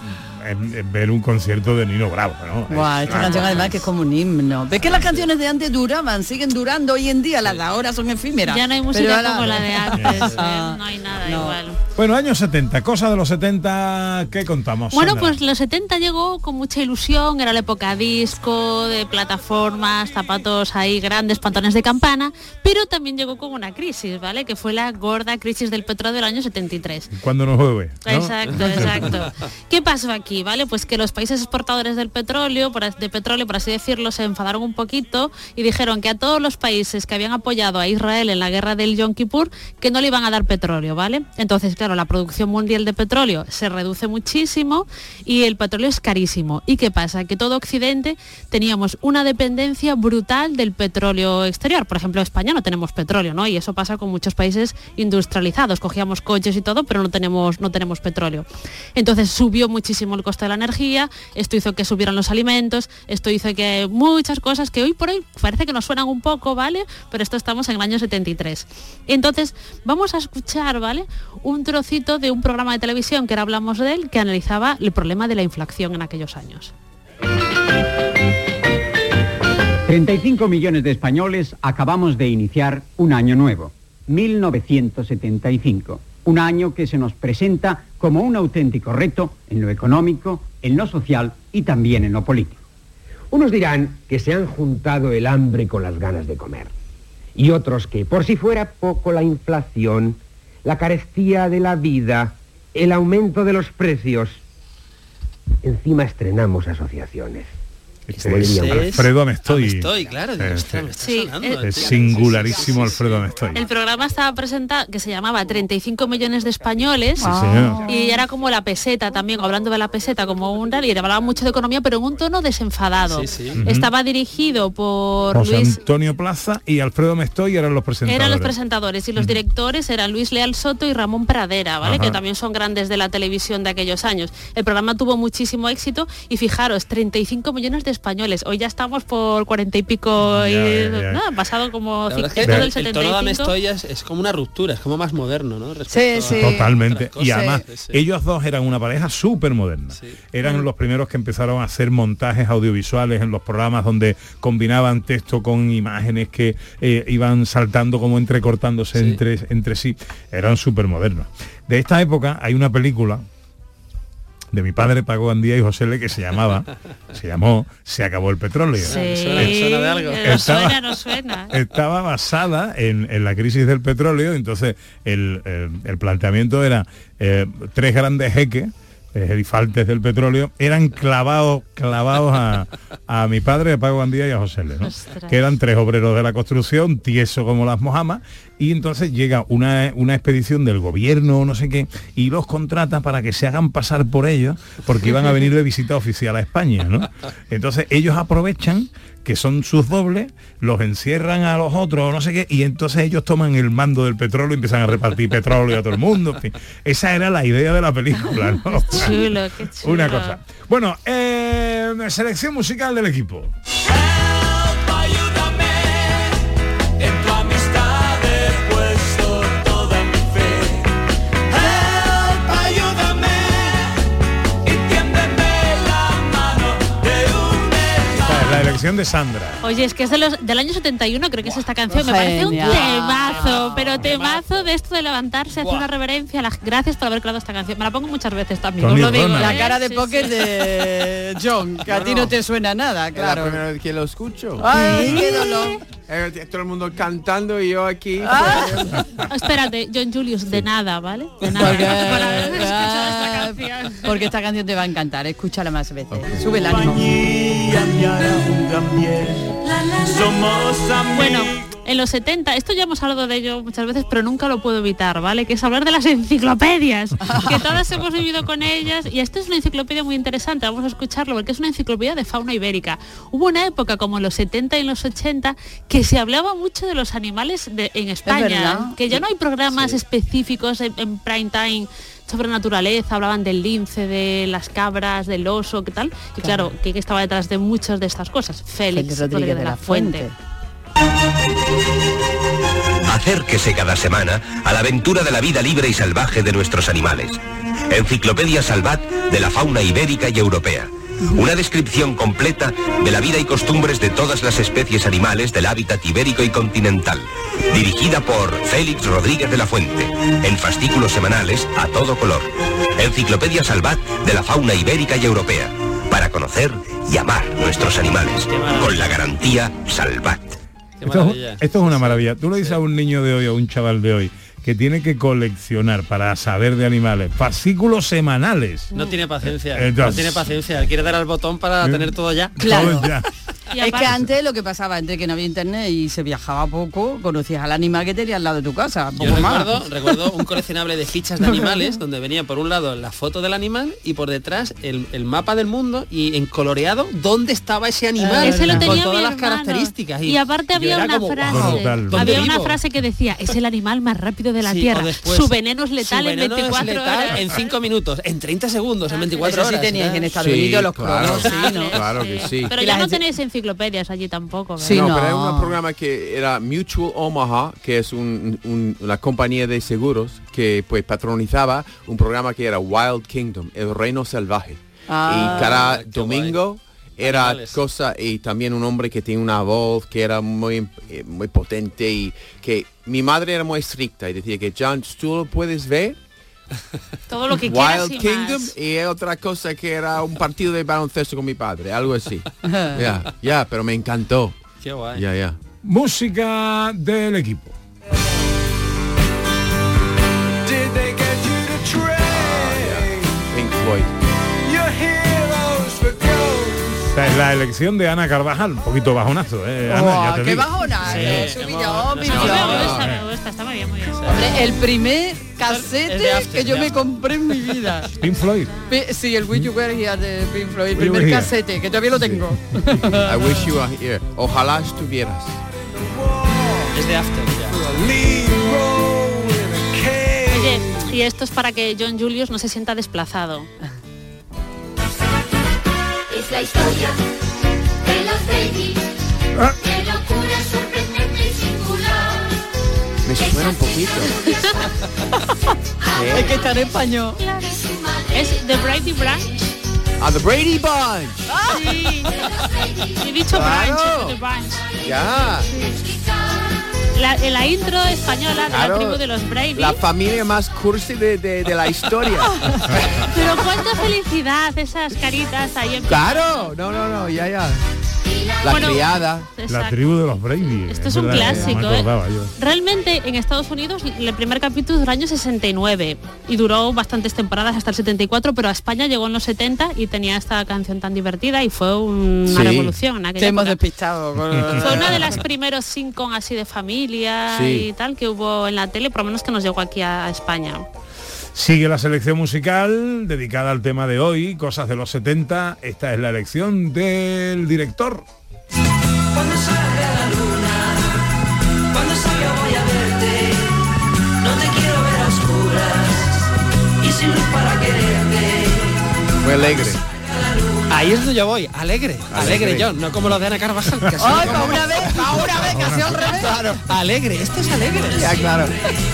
ver un concierto de Nino Bravo, ¿no? Guau, Es esta canción además que es como un himno. ¿Ves que las canciones de antes duraban, siguen durando hoy en día? Las de ahora son efímeras. Ya no hay música como la de [laughs] antes, ¿eh? No hay nada no. igual. Bueno, años 70, cosas de los 70, ¿qué contamos? Bueno, Sandra? pues los 70 llegó con mucha ilusión, era la época disco, de plataformas, zapatos ahí grandes, pantalones de campana, pero también llegó con una crisis, ¿vale? Que fue la gorda crisis del petróleo del año 73. Cuando nos juegue. ¿no? Exacto, [laughs] exacto. ¿Qué pasó aquí, vale? Pues que los países exportadores del petróleo, de petróleo, por así decirlo, se enfadaron un poquito y dijeron que a todos los países que habían apoyado a Israel en la guerra del Yom Kippur, que no le iban a dar petróleo, ¿vale? Entonces, claro, la producción mundial de petróleo se reduce muchísimo y el petróleo es carísimo. ¿Y qué pasa? Que todo Occidente teníamos una dependencia brutal del petróleo exterior. Por ejemplo, España no tenemos petróleo, ¿no? Y eso pasa con muchos países industrializados. Cogíamos coches y todo, pero no tenemos, no tenemos petróleo. Entonces subió muchísimo el coste de la energía, esto hizo que subieran los alimentos, esto hizo que muchas cosas que hoy por hoy parece que nos suenan un poco, ¿vale? Pero esto estamos en el año 73. Entonces, vamos a escuchar, ¿vale? Un trocito de un programa de televisión que ahora hablamos de él, que analizaba el problema de la inflación en aquellos años. 35 millones de españoles acabamos de iniciar un año nuevo, 1975. Un año que se nos presenta como un auténtico reto en lo económico, en lo social y también en lo político. Unos dirán que se han juntado el hambre con las ganas de comer. Y otros que, por si fuera poco la inflación, la carestía de la vida, el aumento de los precios, encima estrenamos asociaciones. Es diría un- Alfredo Amestoy. Amestoy, claro, digo, Eh, ostras, sí. me está Sí, sonando, el Es singularísimo Alfredo Amestoy. El programa estaba presentado, que se llamaba 35 millones de españoles. Sí, señor. Y era como la peseta también, hablando de la peseta como un tal, y hablaba mucho de economía, pero en un tono desenfadado. Sí, sí. Ujú. Estaba dirigido por José Luis Antonio Plaza y Alfredo Amestoy eran los presentadores. Eran los presentadores y los directores eran Luis Leal Soto y Ramón Pradera, ¿vale? Ajá. Que también son grandes de la televisión de aquellos años. El programa tuvo muchísimo éxito y fijaros, 35 millones de españoles. Hoy ya estamos por 40 y pico y Ya, ya, ya. pasado como La todo el, el el tono de 75. Amestoy es, es como una ruptura, es como más moderno, ¿no? Respecto a Totalmente. Y además, Sí, sí. ellos dos eran una pareja súper moderna. Eran los primeros que empezaron a hacer montajes audiovisuales en los programas donde combinaban texto con imágenes que eh, iban saltando como entrecortándose entre, entre sí. Eran súper modernos. De esta época hay una película de mi padre Paco Gandía y José Le que se llamaba, se llamó Se acabó el petróleo. Sí, suena- suena de algo. eh, nos suena, nos suena. estaba basada en, en la crisis del petróleo, entonces el, el- el planteamiento era eh, tres grandes jeques, gerifaltes del petróleo, eran clavados, clavados a, a mi padre, a Paco Gandía y a José Le, ¿no? Que eran tres obreros de la construcción, tieso como las mojamas, y entonces llega una, una expedición del gobierno o no sé qué, y los contrata para que se hagan pasar por ellos, porque iban a venir de visita oficial a España, ¿no? Entonces ellos aprovechan que son sus dobles, los encierran a los otros, no sé qué, y entonces ellos toman el mando del petróleo y empiezan a repartir petróleo a todo el mundo. en fin. Esa era la idea de la película, ¿no? Chulo, qué chulo. Una cosa. Bueno, eh, selección musical del equipo. De Sandra. Oye, es que es de los, del año 71, creo que es esta canción. Me parece un temazo, pero temazo de esto de levantarse, hacer una reverencia. Las, gracias por haber creado esta canción. Me la pongo muchas veces también. Tony os lo digo, Ronald. ¿eh? La cara de Sí, póker sí. de [laughs] John, que a ti no te suena nada, Es la claro. primera vez que lo escucho. Ay, qué dolor. Eh, todo el mundo cantando y yo aquí. Ah. [laughs] Espérate, John Julius, de nada, ¿vale? De nada. Porque, esta [laughs] canción. porque esta canción te va a encantar, escúchala más veces. Sube el ánimo. Bueno, en los 70, esto ya hemos hablado de ello muchas veces, pero nunca lo puedo evitar, ¿vale? Que es hablar de las [laughs] enciclopedias, que todas hemos vivido con ellas. Y esta es una enciclopedia muy interesante, vamos a escucharlo, porque es una enciclopedia de fauna ibérica. Hubo una época, como en los 70 y en los 80, que se hablaba mucho de los animales de- en España, que ya no hay programas específicos en, en prime time sobre naturaleza, hablaban del lince, de las cabras, del oso, ¿qué tal? Y claro, que estaba detrás de muchas de estas cosas? Félix, Rodríguez de la Fuente. Acérquese cada semana a la aventura de la vida libre y salvaje de nuestros animales. Enciclopedia Salvat de la fauna ibérica y europea. Una descripción completa de la vida y costumbres de todas las especies animales del hábitat ibérico y continental. Dirigida por Félix Rodríguez de la Fuente. En fascículos semanales a todo color. Enciclopedia Salvat de la fauna ibérica y europea. Para conocer y amar nuestros animales. Con la garantía Salvat. Esto es, esto es una maravilla. Tú le dices a un niño de hoy, a un chaval de hoy, que tiene que coleccionar para saber de animales fascículos semanales. No tiene paciencia. No tiene paciencia. Quiere dar al botón para Eh, tener todo ya. Claro. Todo ya. [laughs] Es que antes lo que pasaba, antes que no había internet y se viajaba poco, conocías al animal que tenías al lado de tu casa. Yo Poco más. recuerdo, recuerdo un coleccionable de fichas de [laughs] animales donde venía por un lado la foto del animal y por detrás el, el mapa del mundo y en coloreado dónde estaba ese animal Ese lo con tenía todas mi las hermano. características. Y, aparte yo había una como, frase, "Wow, Brutal. ¿dónde había una vivo?". frase que decía, es el animal más rápido de la Sí, Tierra. después, su veneno es letal su en veneno es 24 letal horas. en 5 minutos, en 30 segundos, en 24 Eso sí horas. teníais ¿eh? en Estados Unidos los claro. cronos, sí, ¿no? Claro que sí. Pero Y ya no tenéis enciclopedias allí tampoco. ¿verdad? Sí, no, no. pero era un programa que era Mutual Omaha, que es un- un- una compañía de seguros que pues patronizaba un programa que era Wild Kingdom, el reino salvaje. Ah, y cada qué domingo era Animales. cosa y también un hombre que tiene una voz que era muy eh, muy potente y que mi madre era muy estricta y decía que John tú lo puedes ver Todo lo que quieras Wild y Kingdom más. y otra cosa que era un partido de baloncesto con mi padre algo así [laughs] ya ya pero me encantó Qué guay. ya ya Música del equipo. Esta es la elección de Ana Carvajal, un poquito bajonazo, ¿eh? Ana, ya te qué digo. bajona, Sí, eh, hemos- nos A mí pillón. me gusta, me gusta, está muy bien, muy bien. Hombre, el primer casete que yo me compré en mi vida. [laughs] Pink Floyd. Sí, el Will You Were Here de Pink Floyd, el primer casete, que todavía lo tengo. [laughs] I wish you were here ojalá estuvieras Es de After ya. Oye, y esto es para que John Julius no se sienta desplazado. Es la historia de los babies. Me suena un poquito [laughs] Es que está en español. Es The Brady Branch. a the Brady Bunch Sí. He dicho Claro. Branch, The Branch. ya La, la intro española de la tribu de los Brady. la familia más cursi de, de- de la historia [laughs] Pero cuánta felicidad esas caritas ahí en claro no no no ya ya la Bueno, criada La Exacto. tribu de los Brady. Esto es un verdad, clásico, ¿eh? Realmente en Estados Unidos el primer capítulo del año 69 y duró bastantes temporadas hasta el 74, pero a España llegó en los 70 y tenía esta canción tan divertida y fue una Sí. revolución. Te hemos despistado. con- Fue una de las primeros sitcom así de familia Sí. y tal que hubo en la tele, por lo menos que nos llegó aquí a, a España. Sigue la selección musical dedicada al tema de hoy, cosas de los 70. Esta es la elección del director. Cuando salga la luna, cuando salga voy a verte. No te quiero ver a oscuras y sin luz para quererte. muy alegre Ahí es donde yo voy, alegre, alegre, Alegre. John, no como lo de Ana Carvajal. Que son Ay, como- para una vez, para una vez, que ha sido al revés. Claro, alegre, esto es alegre. ya claro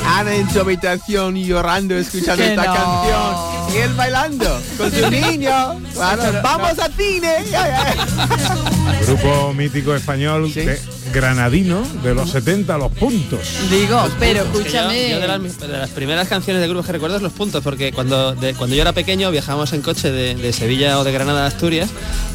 Ana en su habitación llorando escuchando Que esta no. canción y él bailando con su [laughs] niño. Claro, vamos al cine. [laughs] Grupo mítico español de granadino de los 70 los puntos. Digo, pero yo- escúchame. yo de, las, de las primeras canciones de grupo que recuerdo es los puntos, porque cuando, de- cuando yo era pequeño viajábamos en coche de, de Sevilla o de Granada a Asturias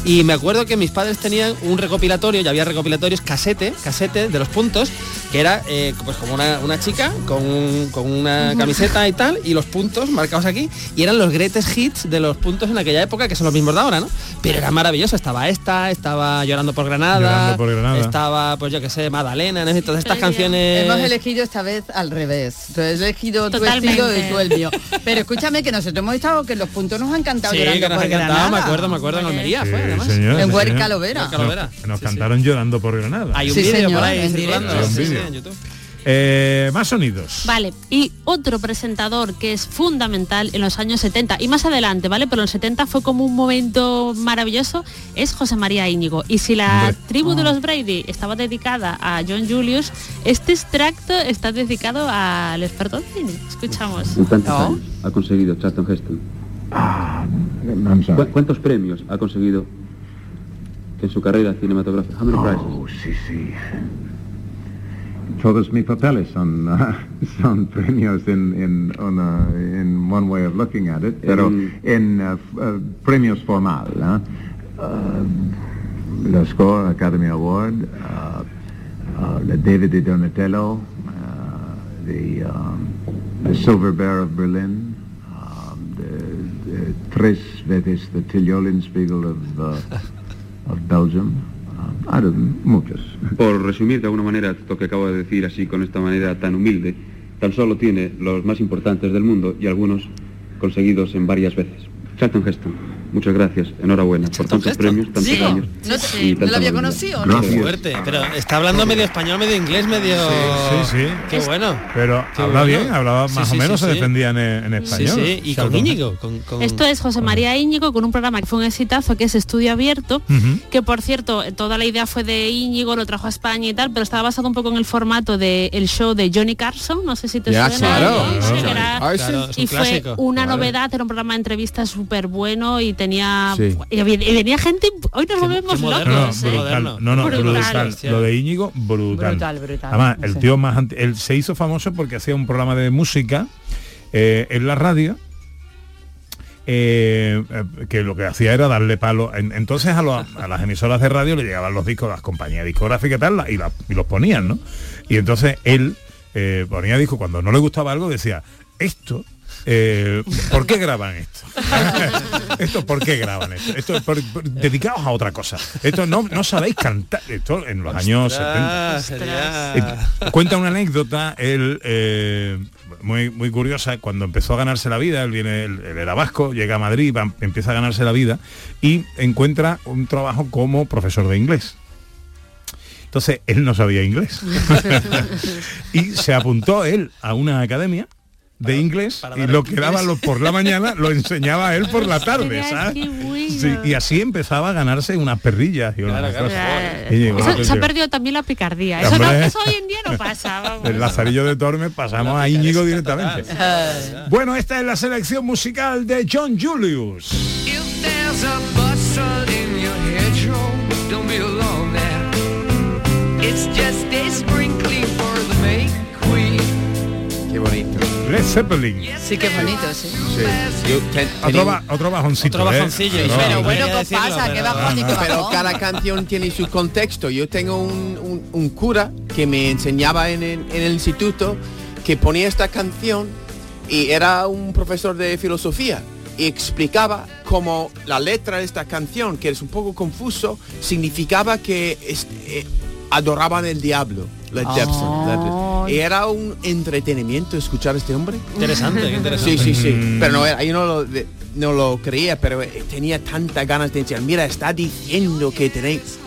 y me acuerdo que mis padres tenían un recopilatorio, ya había recopilatorios, casete, casete de los puntos, que era eh, pues como una, una chica con, un- con una camiseta y tal, y los puntos marcados aquí, y eran los greatest hits de los puntos en aquella época, que son los mismos de ahora, ¿no? Pero era maravilloso, estaba esta, estaba Llorando por Granada, Llorando por Granada. estaba, pues yo que sé, Madalena, ¿no? todas estas canciones... Hemos elegido esta vez al revés. Has elegido tu Totalmente. estilo y tú el mío. Pero escúchame que nosotros hemos estado que los puntos nos han cantado Sí, llorando que nos por Granada. me acuerdo, me acuerdo en Almería fue, Sí, además. señor, En sí, Huerca. Lovera. Nos, nos cantaron llorando por Granada. Hay un Sí, vídeo por ahí en circulando. directo. Sí, Sí, sí, vídeo. en YouTube. Eh, más sonidos. Vale, y otro presentador que es fundamental en los años 70 y más adelante, ¿vale? Pero en los 70 fue como un momento maravilloso, es José María Íñigo. Y si la Hombre. tribu de Ah. los Brady estaba dedicada a John Julius, este extracto está dedicado al experto en cine. Escuchamos. ¿En cuántos No. años ha conseguido Charlton Heston? ¿Cu- ¿Cuántos premios ha conseguido en su carrera cinematográfica? How many? Oh, sí, sí. Todos mis papeles son, uh, [laughs] son premios en, en, una, en one way of looking at it, pero En- en uh, uh, premios formal. ¿eh? Uh, la Score Academy Award, uh, uh, la David de Donatello, uh, the, um, the Silver Bear of Berlin, tres veces the Till Spiegel of, uh, Belgium. Uh, muchos. Por resumir de alguna manera esto que acabo de decir así con esta manera tan humilde, tan solo tiene los más importantes del mundo y algunos conseguidos en varias veces. Charlton Heston, muchas gracias, enhorabuena por tantos premios, tantos Sí. años. No te- y no tanta lo había conocido, ¿no? Fuerte, pero está hablando medio español, medio inglés, medio... Sí, sí. Qué bueno. Pero Qué habla bueno. bien, hablaba más sí, o menos, sí, se sí. defendían en, español. sí, y con Íñigo. Con, con- Esto es José María Íñigo con un programa que fue un exitazo, que es Estudio Abierto, que por cierto, toda la idea fue de Íñigo, lo trajo a España y tal, pero estaba basado un poco en el formato del show de Johnny Carson, no sé si te Ya, suena. claro. ¿no? Sí, que era- sí. Claro, es un y fue una Vale. novedad, era un programa de entrevistas súper bueno y tenía... Sí. Y, venía gente... Hoy nos volvemos No, no, locos. ¿eh? brutal. Moderno. No, no, Brutal. brutal. Hostia. Lo de Íñigo, brutal. Brutal, brutal. Además, No el sé. tío más ante- él se hizo famoso porque hacía un programa de música eh, en la radio. eh, eh, que lo que hacía era darle palo En- entonces a, las emisoras de radio le llegaban los discos las compañías discográficas y tal la- y, la- y los ponían no y entonces él eh, ponía disco cuando no le gustaba algo decía esto eh, ¿por qué graban esto? [laughs] esto ¿por qué graban esto? esto es por- por- dedicados a otra cosa esto no, no sabéis cantar esto en los años 70 Ah, sería... eh, cuenta una anécdota, él eh, muy, muy curiosa, cuando empezó a ganarse la vida, él viene, él, él era vasco, llega a Madrid, va- empieza a ganarse la vida y encuentra un trabajo como profesor de inglés. Entonces él no sabía inglés. [laughs] y se apuntó él a una academia de inglés para y lo que daba lo- por la mañana lo enseñaba él por la tarde, ¿sabes? qué bueno. Sí, y así empezaba a ganarse unas perrillas y unas Claro, claro. cosas. Y llegó- Eso, se ha perdido también la picardía. Eso, no- eso hoy en día no pasa. [laughs] vamos. Del Lazarillo de Tormes pasamos a Íñigo directamente. Bueno, esta es la selección musical de John Julius. A a. Qué bonito. Led Zeppelin. Sí, qué bonito, sí. Sí. Yo ten- tenía Otro, ba- otro bajoncito. Otro ¿eh? bajoncillo, Pero- Pero bueno, ¿qué decirlo, pasa? ¿Qué pero- qué Pero bajón? cada canción tiene su contexto. Yo tengo un, un- un cura que me enseñaba en el, en el instituto que ponía esta canción y era un profesor de filosofía y explicaba cómo la letra de esta canción, que es un poco confuso, significaba que es- eh, adoraban el diablo. Led Zeppelin. Led- Y era un entretenimiento escuchar a este hombre. Interesante, qué interesante. Sí, sí, sí. Mm. Pero no era, yo no lo, de- no lo creía, pero eh, tenía tantas ganas de decir, mira, está diciendo que tenéis.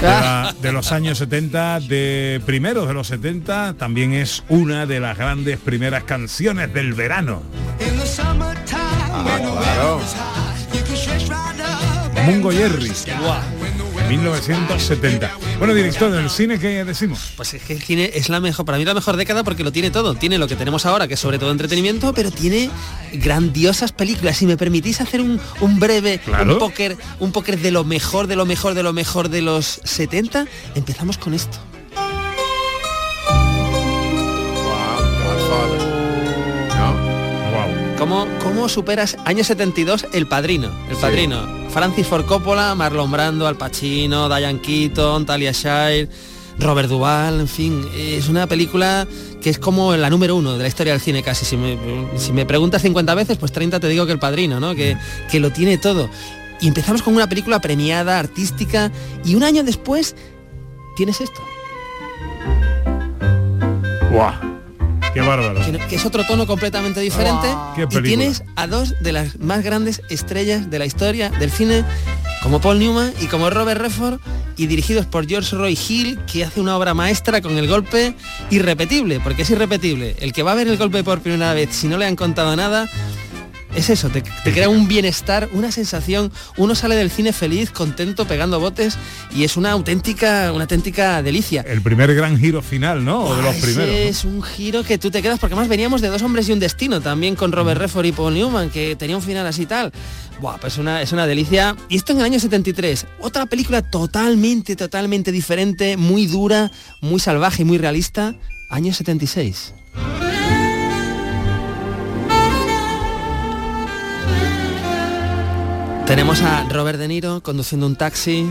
de, la- de los años 70, de primeros de los 70, también es una de las grandes primeras canciones del verano. Claro. up. Mungo Jerry, 1970. Bueno, director del cine, ¿qué decimos? Pues es que el cine es la mejor, para mí la mejor década porque lo tiene todo. Tiene lo que tenemos ahora, que es sobre todo entretenimiento, pero tiene grandiosas películas. Si me permitís hacer un, un breve, Claro. un póker, un póker de lo mejor, de lo mejor, de lo mejor de los 70, empezamos con esto. ¿Cómo, ¿Cómo superas año 72 El Padrino? El Sí. Francis Ford Coppola, Marlon Brando, Al Pacino, Diane Keaton, Talia Shire, Robert Duvall, en fin, es una película que es como la número uno de la historia del cine casi. Si me, preguntas 50 veces, pues 30 te digo que El Padrino, ¿no? Que, que lo tiene todo. Y empezamos con una película premiada, artística, y un año después tienes esto. ¡Guau! ¡Qué bárbaro! que, es otro tono completamente diferente. Qué y tienes a dos de las más grandes estrellas de la historia del cine como Paul Newman y como Robert Redford y dirigidos por George Roy Hill que hace una obra maestra con el golpe irrepetible porque es irrepetible. El que va a ver el golpe por primera vez si no le han contado nada es eso, te, te crea un bienestar, una sensación, uno sale del cine feliz, contento, pegando botes y es una auténtica, una auténtica delicia. El primer gran giro final, ¿no? O de los Ese primeros. ¿no? Es un giro que tú te quedas, porque además veníamos de dos hombres y un destino, también con Robert Redford y Paul Newman, que tenía un final así y tal. Buah, pues una, es una delicia. Y esto en el año 73, otra película totalmente, totalmente diferente, muy dura, muy salvaje y muy realista, año 76. Tenemos a Robert De Niro conduciendo un taxi,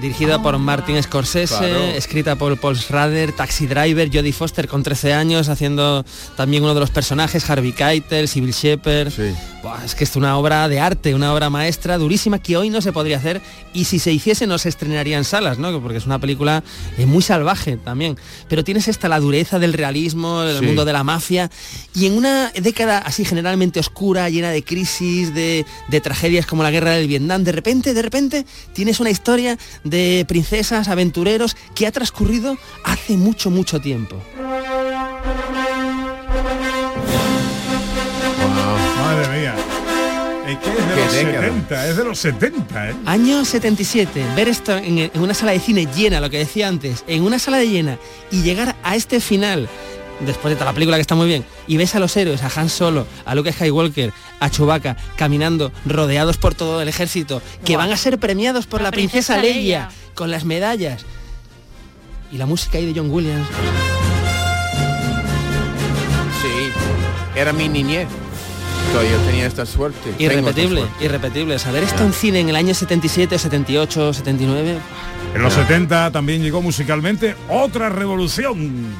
dirigida por Martin Scorsese, Claro. escrita por Paul Schrader, Taxi Driver, Jodie Foster con 13 años, haciendo también uno de los personajes, Harvey Keitel, Sybil Shepherd. Buah, es que es una obra de arte, una obra maestra durísima que hoy no se podría hacer y si se hiciese no se estrenaría en salas, ¿no? Porque es una película eh, muy salvaje también. Pero tienes esta la dureza del realismo, el Sí. mundo de la mafia y en una década así generalmente oscura, llena de crisis, de, de tragedias como la guerra del Vietnam, de repente, de repente tienes una historia de princesas, aventureros que ha transcurrido hace mucho, mucho tiempo. Madre mía. Es que es de los década. 70, es de los 70, ¿eh? Año 77, ver esto en, en una sala de cine llena, lo que decía antes, en una sala de llena y llegar a este final, después de toda la película que está muy bien, y ves a los héroes, a Han Solo, a Luke Skywalker, a Chewbacca, caminando, rodeados por todo el ejército, que van a ser premiados por la, La princesa, princesa Leia, Leia. con las medallas. Y la música ahí de John Williams. Sí, era mi niñez. Yo tenía esta suerte. esta Irrepetible, suerte. irrepetible. Saber esto en cine en el año 77, 78, 79. En los 70 también llegó musicalmente otra revolución.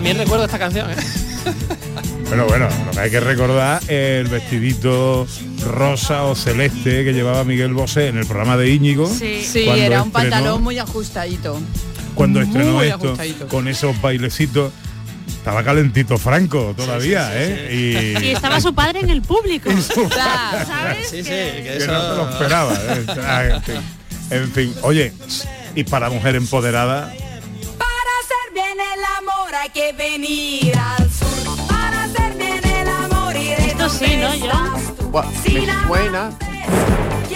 También recuerdo esta canción. ¿eh? Pero bueno, lo que hay que recordar es el vestidito rosa o celeste que llevaba Miguel Bosé en el programa de Íñigo. Sí, era un estrenó- pantalón muy ajustadito. Cuando estrenó muy esto, ajustadito. con esos bailecitos, estaba calentito Franco todavía, ¿eh? Y estaba su padre en el público. [laughs] ¿Sabes? Sí, sí, que que eso... no lo esperaba. ¿eh? En, fin. En fin, oye, y para mujer empoderada, el amor hay que venir al sur. Para hacer bien el amor y de Esto sí, ¿no? Yo. Buah, me suena.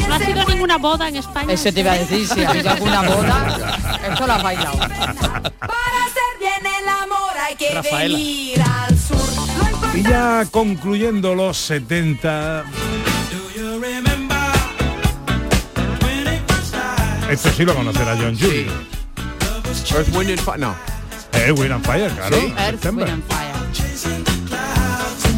No ha sido ninguna boda en España. Ese te iba a decir, si ha habido alguna [laughs] boda, esto lo has bailado. Para hacer bien el amor hay que Rafaela. venir al sur. y ya concluyendo los 70, esto sí lo conocerá John Judy. Earth, Wind and Fire. No. Eh, and Fire, claro. Sí. Earth. Wind and Fire.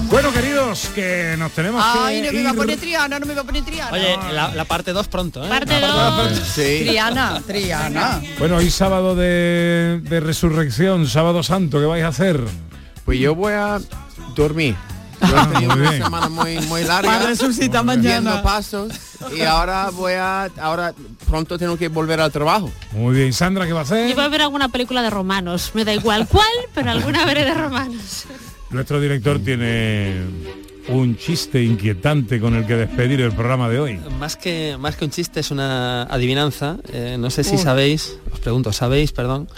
Bueno, queridos, que nos tenemos Ay, que no me iba a poner Triana, no me iba a poner Triana. Oye, la, la parte 2 pronto, ¿eh? Parte La dos. dos. Sí. Triana, Triana. Bueno, hoy sábado de, de resurrección, sábado santo, ¿qué vais a hacer? Pues yo voy a dormir. Yo he tenido Muy una bien. semana muy, muy larga. Para resucitar Viendo mañana. pasos. Y ahora voy a... Ahora pronto tengo que volver al trabajo. Muy bien, Sandra, ¿qué va a hacer? Yo voy a ver alguna película de romanos. Me da igual cuál, pero alguna veré de romanos. Nuestro director tiene un chiste inquietante con el que despedir el programa de hoy. Más que, más que un chiste es una adivinanza. Eh, no sé si sabéis, os pregunto, ¿sabéis, perdón,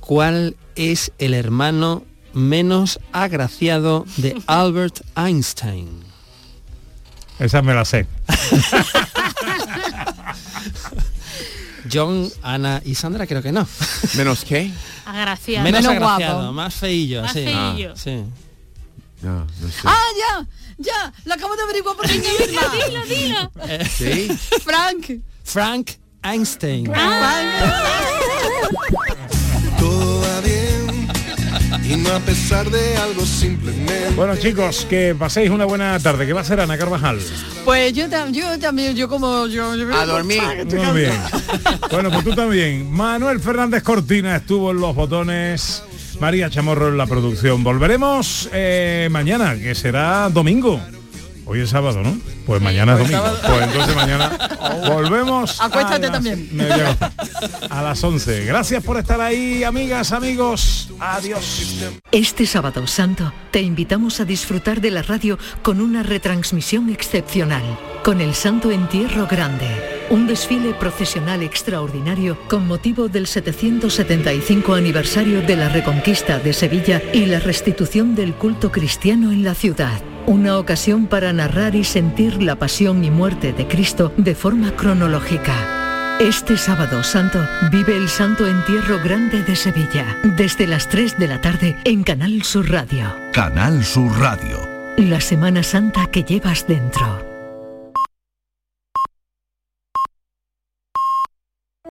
cuál es el hermano menos agraciado de [laughs] Albert Einstein? Esa me la sé. [laughs] John, Ana y Sandra creo que no. [laughs] ¿Menos qué? Agraciado. Menos, Menos agraciado, guapo. más feillo, Más sí. feillo. Ah, sí. No, no sé. Ah, ya, ya, lo acabo de averiguar por mí misma. Dilo, dilo. Eh, Sí. Frank. Frank Einstein. A pesar de algo simplemente. Bueno chicos, que paséis una buena tarde. ¿Qué va a hacer Ana Carvajal? Pues yo, tam- yo también, yo como yo, yo A dormir. Muy bien. [laughs] Bueno, pues tú también. Manuel Fernández Cortina estuvo en los botones. María Chamorro en la producción. Volveremos eh, mañana, que será domingo. Hoy es sábado, ¿no? Pues mañana es hoy es domingo. sábado. Pues entonces mañana [laughs] volvemos. [laughs] Acuéstate a las- también. [laughs] A las 11. Gracias por estar ahí, amigas, amigos. Adiós. Este sábado santo te invitamos a disfrutar de la radio con una retransmisión excepcional, con el Santo Entierro Grande, un desfile procesional extraordinario con motivo del 775 aniversario de la Reconquista de Sevilla y la restitución del culto cristiano en la ciudad. Una ocasión para narrar y sentir la pasión y muerte de Cristo de forma cronológica. Este sábado santo vive el Santo Entierro Grande de Sevilla, desde las 3 de la tarde en Canal Sur Radio. Canal Sur Radio. La Semana Santa que llevas dentro.